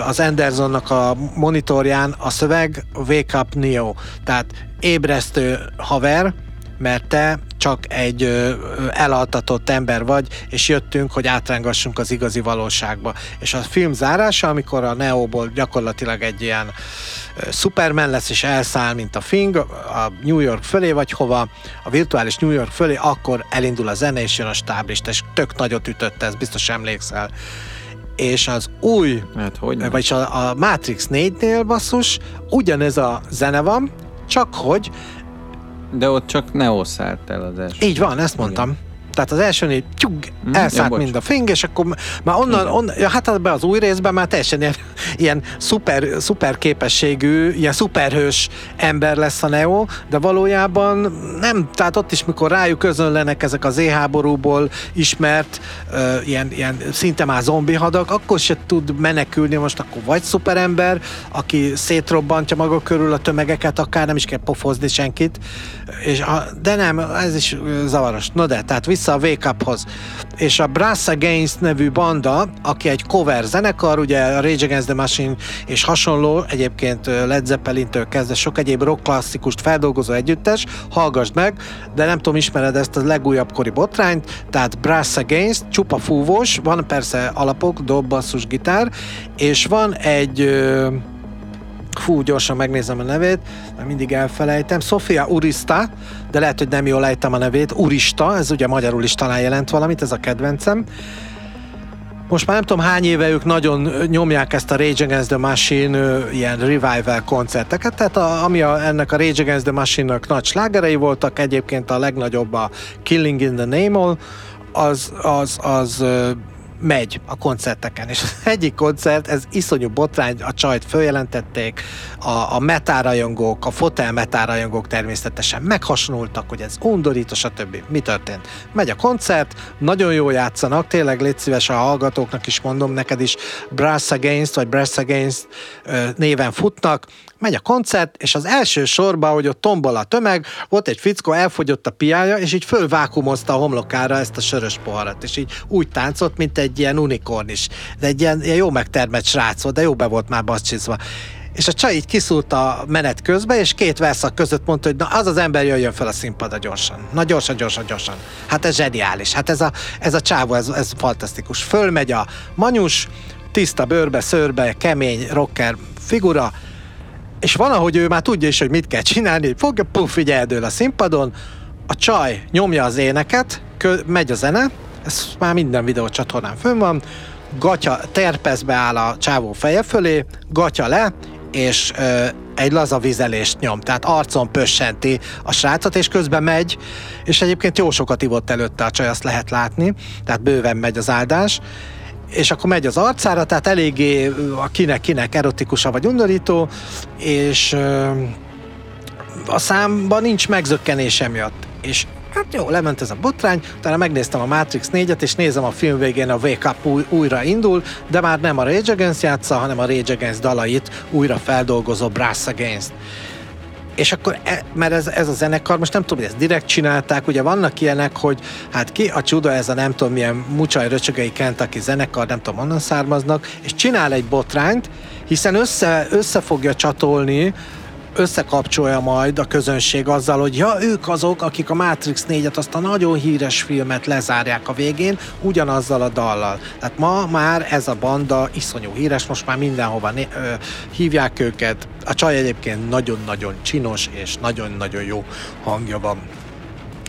az Andersonnak a monitorján a szöveg Wake Up Neo, tehát ébresztő haver, mert te csak egy ö, elaltatott ember vagy, és jöttünk, hogy átrángassunk az igazi valóságba. És a film zárása, amikor a Neoból gyakorlatilag egy ilyen ö, Superman lesz, és elszáll, mint a Fing, a New York fölé, vagy hova, a virtuális New York fölé, akkor elindul a zene, és jön a stáblist, és tök nagyot ütötte, ez biztos emlékszel és az új, hát, hogy vagyis a, a Matrix 4-nél basszus, ugyanez a zene van, csak hogy de ott csak Neo szállt el az első. Így van, ezt mondtam. Igen. Tehát az elsőnél tyug, mm, elszállt ja, mind a fing, és akkor már onnan, onnan ja, hát be az új részben már teljesen ilyen, ilyen szuper, szuper képességű, ilyen szuperhős ember lesz a Neo, de valójában nem, tehát ott is, mikor rájuk közönlenek ezek az éháborúból ismert, uh, ilyen, ilyen szinte már zombi hadak, akkor se tud menekülni, most akkor vagy szuperember, aki szétrobbantja maga körül a tömegeket, akár nem is kell pofozni senkit, és a, de nem, ez is zavaros. No de, tehát vissza a Wake Uphoz. És a Brass Against nevű banda, aki egy cover zenekar, ugye a Rage Against the Machine és hasonló, egyébként Led Zeppelin-től kezdve sok egyéb rock klasszikust feldolgozó együttes, hallgassd meg, de nem tudom, ismered ezt a legújabb kori botrányt, tehát Brass Against, csupa fúvós, van persze alapok, dob, basszus, gitár, és van egy fú, gyorsan megnézem a nevét, mert mindig elfelejtem. Sofia Urista, de lehet, hogy nem jól ejtem a nevét. Urista, ez ugye magyarul is talán jelent valamit, ez a kedvencem. Most már nem tudom hány éve ők nagyon nyomják ezt a Rage Against the Machine ilyen revival koncerteket, tehát a, ami a, ennek a Rage Against the Machine-nak nagy slágerei voltak, egyébként a legnagyobb a Killing in the Name-ol, az, az, az megy a koncerteken, és az egyik koncert, ez iszonyú botrány, a csajt följelentették, a, a metárajongók, a fotel metárajongók természetesen meghasonultak, hogy ez undorító, stb. Mi történt? Megy a koncert, nagyon jó játszanak, tényleg légy szíves a hallgatóknak is mondom, neked is Brass Against, vagy Brass Against néven futnak, megy a koncert, és az első sorban, hogy ott tombol a tömeg, ott egy fickó elfogyott a piája, és így fölvákumozta a homlokára ezt a sörös poharat, és így úgy táncolt, mint egy ilyen unikorn is. De egy ilyen, ilyen jó megtermett srác volt, de jó be volt már bacsizva és a csaj így kiszúrt a menet közbe, és két verszak között mondta, hogy na az az ember jöjjön fel a színpadra gyorsan. Na gyorsan, gyorsan, gyorsan. Hát ez zseniális. Hát ez a, ez a csávó, ez, ez fantasztikus. Fölmegy a manyus, tiszta bőrbe, szőrbe, kemény rocker figura, és van, ahogy ő már tudja is, hogy mit kell csinálni, fogja, puff, így eldől a színpadon, a csaj nyomja az éneket, kö, megy a zene, ez már minden videócsatornán fönn van, gatya, terpezbe áll a csávó feje fölé, gatya le, és ö, egy laza vizelést nyom, tehát arcon pössenti a srácot, és közben megy, és egyébként jó sokat ivott előtte a csaj, azt lehet látni, tehát bőven megy az áldás, és akkor megy az arcára, tehát eléggé a kinek-kinek erotikusa vagy undorító, és a számban nincs megzökkenés emiatt. És hát jó, lement ez a botrány, utána megnéztem a Matrix 4-et, és nézem a film végén a Wake Up új, újra indul, de már nem a Rage Against játsza, hanem a Rage Against dalait újra feldolgozó Brass Against és akkor, e, mert ez, ez a zenekar, most nem tudom, hogy ezt direkt csinálták, ugye vannak ilyenek, hogy hát ki a csuda ez a nem tudom milyen mucsaj röcsögei Kentucky zenekar, nem tudom, onnan származnak, és csinál egy botrányt, hiszen össze, össze fogja csatolni összekapcsolja majd a közönség azzal, hogy ja, ők azok, akik a Matrix 4-et, azt a nagyon híres filmet lezárják a végén, ugyanazzal a dallal. Tehát ma már ez a banda iszonyú híres, most már mindenhova né- ö, hívják őket. A csaj egyébként nagyon-nagyon csinos, és nagyon-nagyon jó hangja van.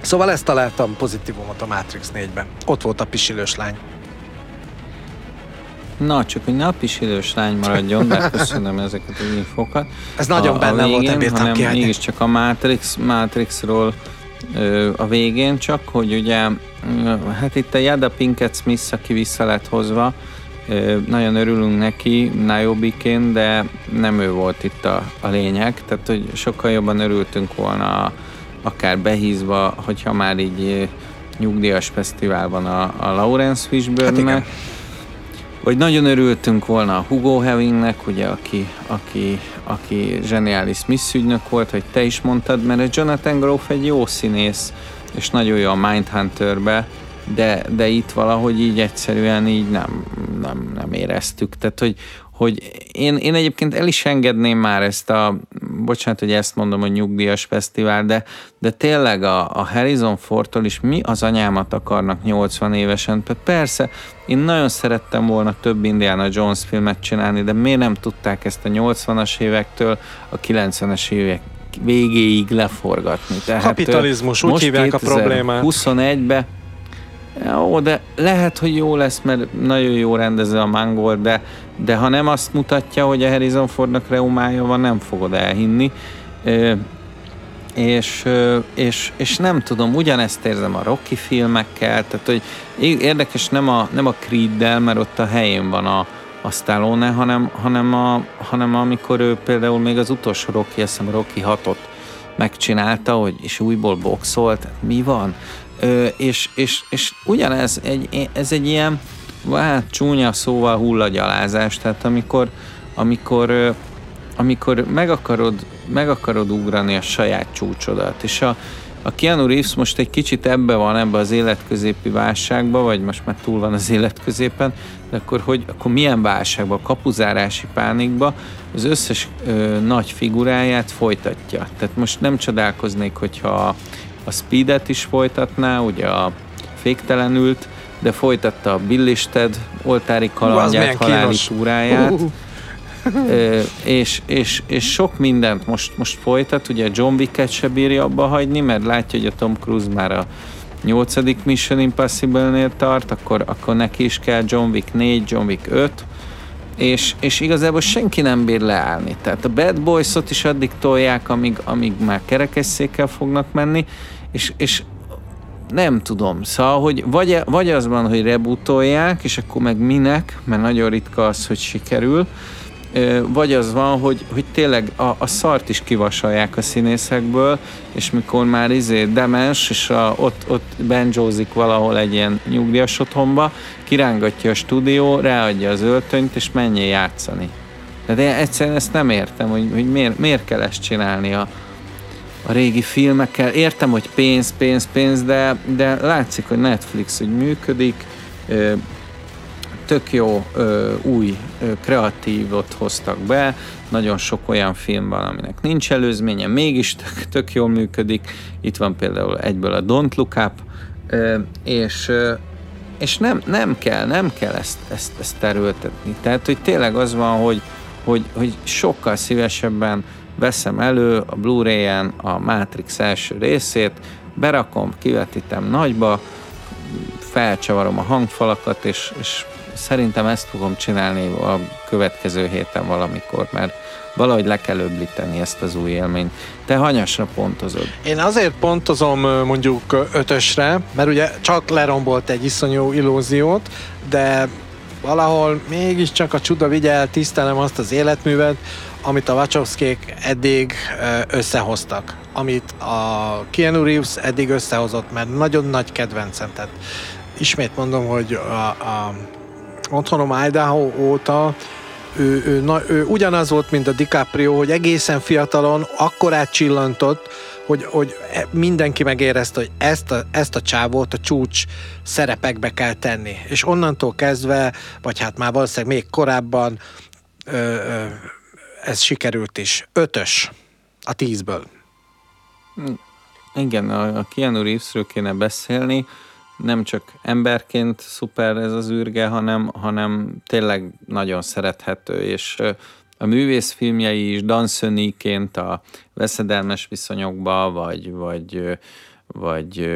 Szóval ezt találtam pozitívumot a Matrix 4-ben. Ott volt a pisilős lány. Na, csak hogy ne idős lány maradjon, de köszönöm ezeket az infokat. Ez nagyon a, benne a végén, volt, nem hanem kiállni. mégiscsak a Matrix, Matrixról ö, a végén, csak hogy ugye, hát itt a Jada Pinkett Smith, aki vissza lett hozva, nagyon örülünk neki Niobiként, de nem ő volt itt a, a lényeg, tehát hogy sokkal jobban örültünk volna akár behízva, hogyha már így nyugdíjas fesztivál van a, a Lawrence Fishburne-nek, hát vagy nagyon örültünk volna a Hugo Hewingnek, ugye, aki, aki, aki zseniális Smith ügynök volt, hogy te is mondtad, mert a Jonathan Groff egy jó színész, és nagyon jó a Mindhunterbe, de, de itt valahogy így egyszerűen így nem, nem, nem éreztük. Tehát, hogy, hogy én, én egyébként el is engedném már ezt a, bocsánat, hogy ezt mondom, hogy nyugdíjas fesztivál, de, de tényleg a, a Harrison Fordtól is mi az anyámat akarnak 80 évesen? Persze, én nagyon szerettem volna több Indiana Jones filmet csinálni, de miért nem tudták ezt a 80-as évektől a 90-es évek végéig leforgatni? Tehát, Kapitalizmus, úgy hívják a problémát. 21-be jó, de lehet, hogy jó lesz, mert nagyon jó rendező a Mangol, de, de ha nem azt mutatja, hogy a Harrison Fordnak reumája van, nem fogod elhinni. Ö, és, és, és nem tudom, ugyanezt érzem a Rocky filmekkel, tehát hogy érdekes nem a, nem a Creed-del, mert ott a helyén van a, a Stallone, hanem, hanem, a, hanem amikor ő például még az utolsó Rocky, azt hiszem Rocky 6-ot megcsinálta, hogy, és újból boxolt, mi van? Ö, és, és, és ugyanez, egy, ez egy ilyen, hát csúnya szóval hullagyalázás, tehát amikor, amikor, amikor meg, akarod, meg akarod ugrani a saját csúcsodat, és a, a Keanu Reeves most egy kicsit ebbe van, ebbe az életközépi válságba, vagy most már túl van az életközépen, de akkor, hogy, akkor milyen válságba, kapuzárási pánikba az összes ö, nagy figuráját folytatja. Tehát most nem csodálkoznék, hogyha a Speedet is folytatná, ugye a féktelenült, de folytatta a Billisted oltári kalandját, haláli túráját. Uh. Ö, és, és, és sok mindent most, most folytat, ugye John Wick-et se bírja abba hagyni, mert látja, hogy a Tom Cruise már a nyolcadik Mission Impossible-nél tart, akkor, akkor neki is kell John Wick 4, John Wick 5, és, és igazából senki nem bír leállni. Tehát a Bad Boys-ot is addig tolják, amíg, amíg már kerekesszékkel fognak menni, és, és nem tudom, szóval, hogy vagy, vagy az van, hogy rebootolják, és akkor meg minek, mert nagyon ritka az, hogy sikerül, vagy az van, hogy, hogy tényleg a, a szart is kivasalják a színészekből, és mikor már izé demens, és a, ott, ott benjózik valahol egy ilyen nyugdíjas otthonba, kirángatja a stúdió, ráadja az öltönyt, és menjél játszani. De én egyszerűen ezt nem értem, hogy, hogy miért, miért kell ezt csinálni a, a régi filmekkel. Értem, hogy pénz, pénz, pénz, de, de látszik, hogy Netflix úgy működik, tök jó új kreatívot hoztak be, nagyon sok olyan film van, aminek nincs előzménye, mégis tök, tök jól működik. Itt van például egyből a Don't Look Up, és, és nem, nem kell, nem kell ezt, ezt, ezt erőltetni. Tehát, hogy tényleg az van, hogy, hogy, hogy sokkal szívesebben veszem elő a Blu-ray-en a Matrix első részét, berakom, kivetítem nagyba, felcsavarom a hangfalakat, és, és szerintem ezt fogom csinálni a következő héten valamikor, mert valahogy le kell öblíteni ezt az új élményt. Te hanyasra pontozod? Én azért pontozom mondjuk ötösre, mert ugye csak lerombolt egy iszonyú illúziót, de valahol mégiscsak a csuda vigyel tisztelem azt az életművet, amit a Wachowskiék eddig összehoztak, amit a Keanu Reeves eddig összehozott, mert nagyon nagy kedvencem. Tehát ismét mondom, hogy a, a otthonom Idaho óta ő, ő, na, ő ugyanaz volt, mint a DiCaprio, hogy egészen fiatalon akkorát csillantott, hogy, hogy mindenki megérezte, hogy ezt a, ezt a csávót a csúcs szerepekbe kell tenni. És onnantól kezdve, vagy hát már valószínűleg még korábban ö, ö, ez sikerült is. Ötös a tízből. Igen, a, a Keanu Reevesről kéne beszélni nem csak emberként szuper ez az űrge, hanem, hanem tényleg nagyon szerethető, és a művész filmjei is Danszöniként a veszedelmes viszonyokba, vagy, vagy, vagy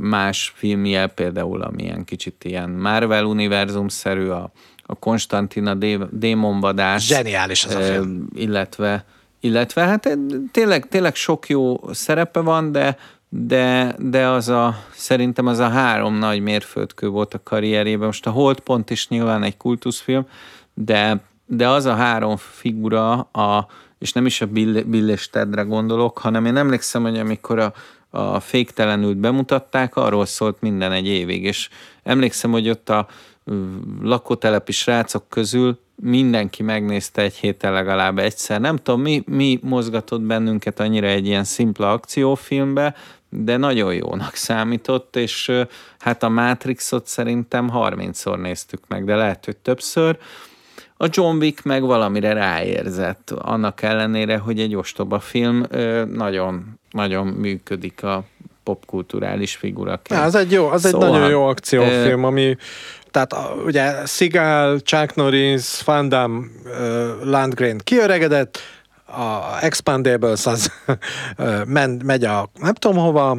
más filmje, például amilyen kicsit ilyen Marvel univerzumszerű, a, a Konstantina démonvadás. Zseniális az a film. Illetve, illetve hát tényleg, tényleg sok jó szerepe van, de de, de az a, szerintem az a három nagy mérföldkő volt a karrierében. Most a Holdpont is nyilván egy kultuszfilm, de, de az a három figura, a, és nem is a Bill, Bill és gondolok, hanem én emlékszem, hogy amikor a, a féktelenült bemutatták, arról szólt minden egy évig, és emlékszem, hogy ott a lakótelepi srácok közül mindenki megnézte egy héten legalább egyszer. Nem tudom, mi, mi mozgatott bennünket annyira egy ilyen szimpla akciófilmbe, de nagyon jónak számított, és hát a Matrixot szerintem 30-szor néztük meg, de lehet, hogy többször. A John Wick meg valamire ráérzett, annak ellenére, hogy egy ostoba film nagyon, nagyon működik a popkulturális figuraként. Az egy jó, az szóval, egy nagyon jó akciófilm, ami tehát ugye Seagal, Chuck Norris, Van Damme, Landgren kiöregedett, a Expandables az men, megy a nem tudom hova,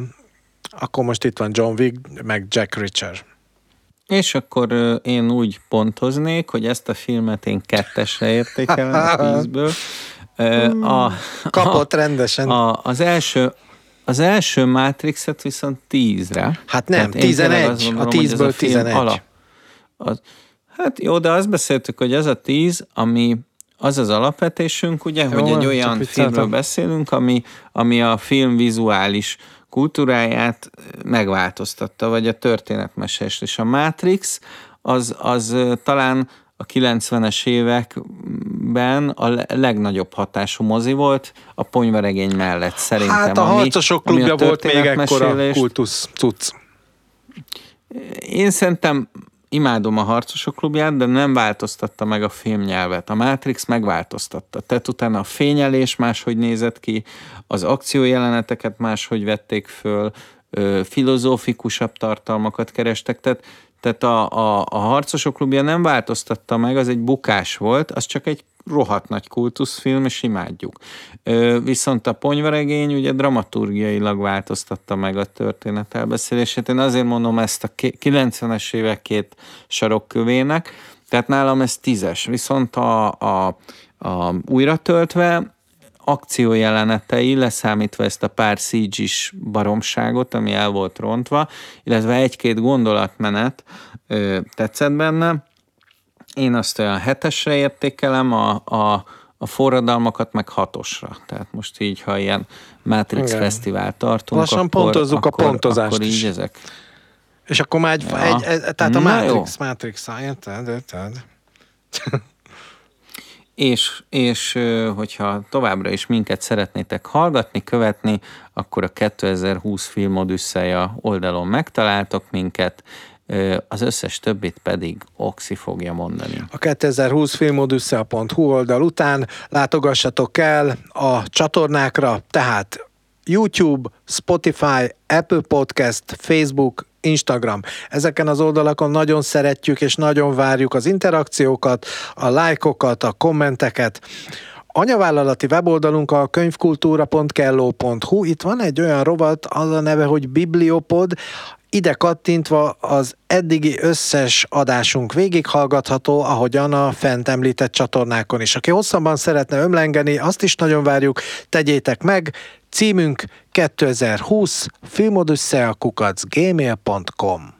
akkor most itt van John Wick, meg Jack Reacher. És akkor én úgy pontoznék, hogy ezt a filmet én kettesre értékelem a tízből. A, Kapott a, rendesen. A, az első az első Matrixet viszont tízre. Hát nem, tizenegy. A tízből tizenegy. Alap, az, hát jó, de azt beszéltük, hogy ez a tíz, ami az az alapvetésünk, ugye, Jó, hogy egy olyan filmről beszélünk, ami, ami a film vizuális kultúráját megváltoztatta, vagy a történetmesést. És a Matrix az, az talán a 90-es években a legnagyobb hatású mozi volt a ponyvaregény mellett szerintem. Hát a harcosok ami, klubja ami a volt még ekkora kultusz cucc. Én szerintem imádom a Harcosok klubját, de nem változtatta meg a filmnyelvet. A Matrix megváltoztatta. Tehát utána a fényelés máshogy nézett ki, az akciójeleneteket máshogy vették föl, filozófikusabb tartalmakat kerestek, tehát tehát a, a, a Harcosok klubja nem változtatta meg, az egy bukás volt, az csak egy rohadt nagy kultuszfilm, és imádjuk. Viszont a ponyvaregény ugye dramaturgiailag változtatta meg a történet elbeszélését. Én azért mondom ezt a 90-es évek két sarokkövének, tehát nálam ez tízes. Viszont a, a, a újra töltve akciójelenetei, leszámítva ezt a pár cg baromságot, ami el volt rontva, illetve egy-két gondolatmenet ö, tetszett benne. Én azt olyan hetesre értékelem, a, a, a forradalmakat meg hatosra. Tehát most így, ha ilyen Matrix Igen. Fesztivál tartunk, Lassan akkor, pontozzuk akkor, a pontozást akkor így is. ezek. És akkor már egy, ja. egy, egy tehát a Na Matrix, jó. Matrix, érted? érted? és, és hogyha továbbra is minket szeretnétek hallgatni, követni, akkor a 2020 film Odüsszeja oldalon megtaláltok minket, az összes többit pedig Oxi fogja mondani. A 2020 filmodüsszea.hu oldal után látogassatok el a csatornákra, tehát YouTube, Spotify, Apple Podcast, Facebook, Instagram. Ezeken az oldalakon nagyon szeretjük és nagyon várjuk az interakciókat, a lájkokat, a kommenteket. Anyavállalati weboldalunk a könyvkultúra.kelló.hu. Itt van egy olyan rovat, az a neve, hogy Bibliopod. Ide kattintva az eddigi összes adásunk végighallgatható, ahogyan a fent említett csatornákon is. Aki hosszabban szeretne ömlengeni, azt is nagyon várjuk, tegyétek meg. Címünk 2020 filmodüsszeakukacgmail.com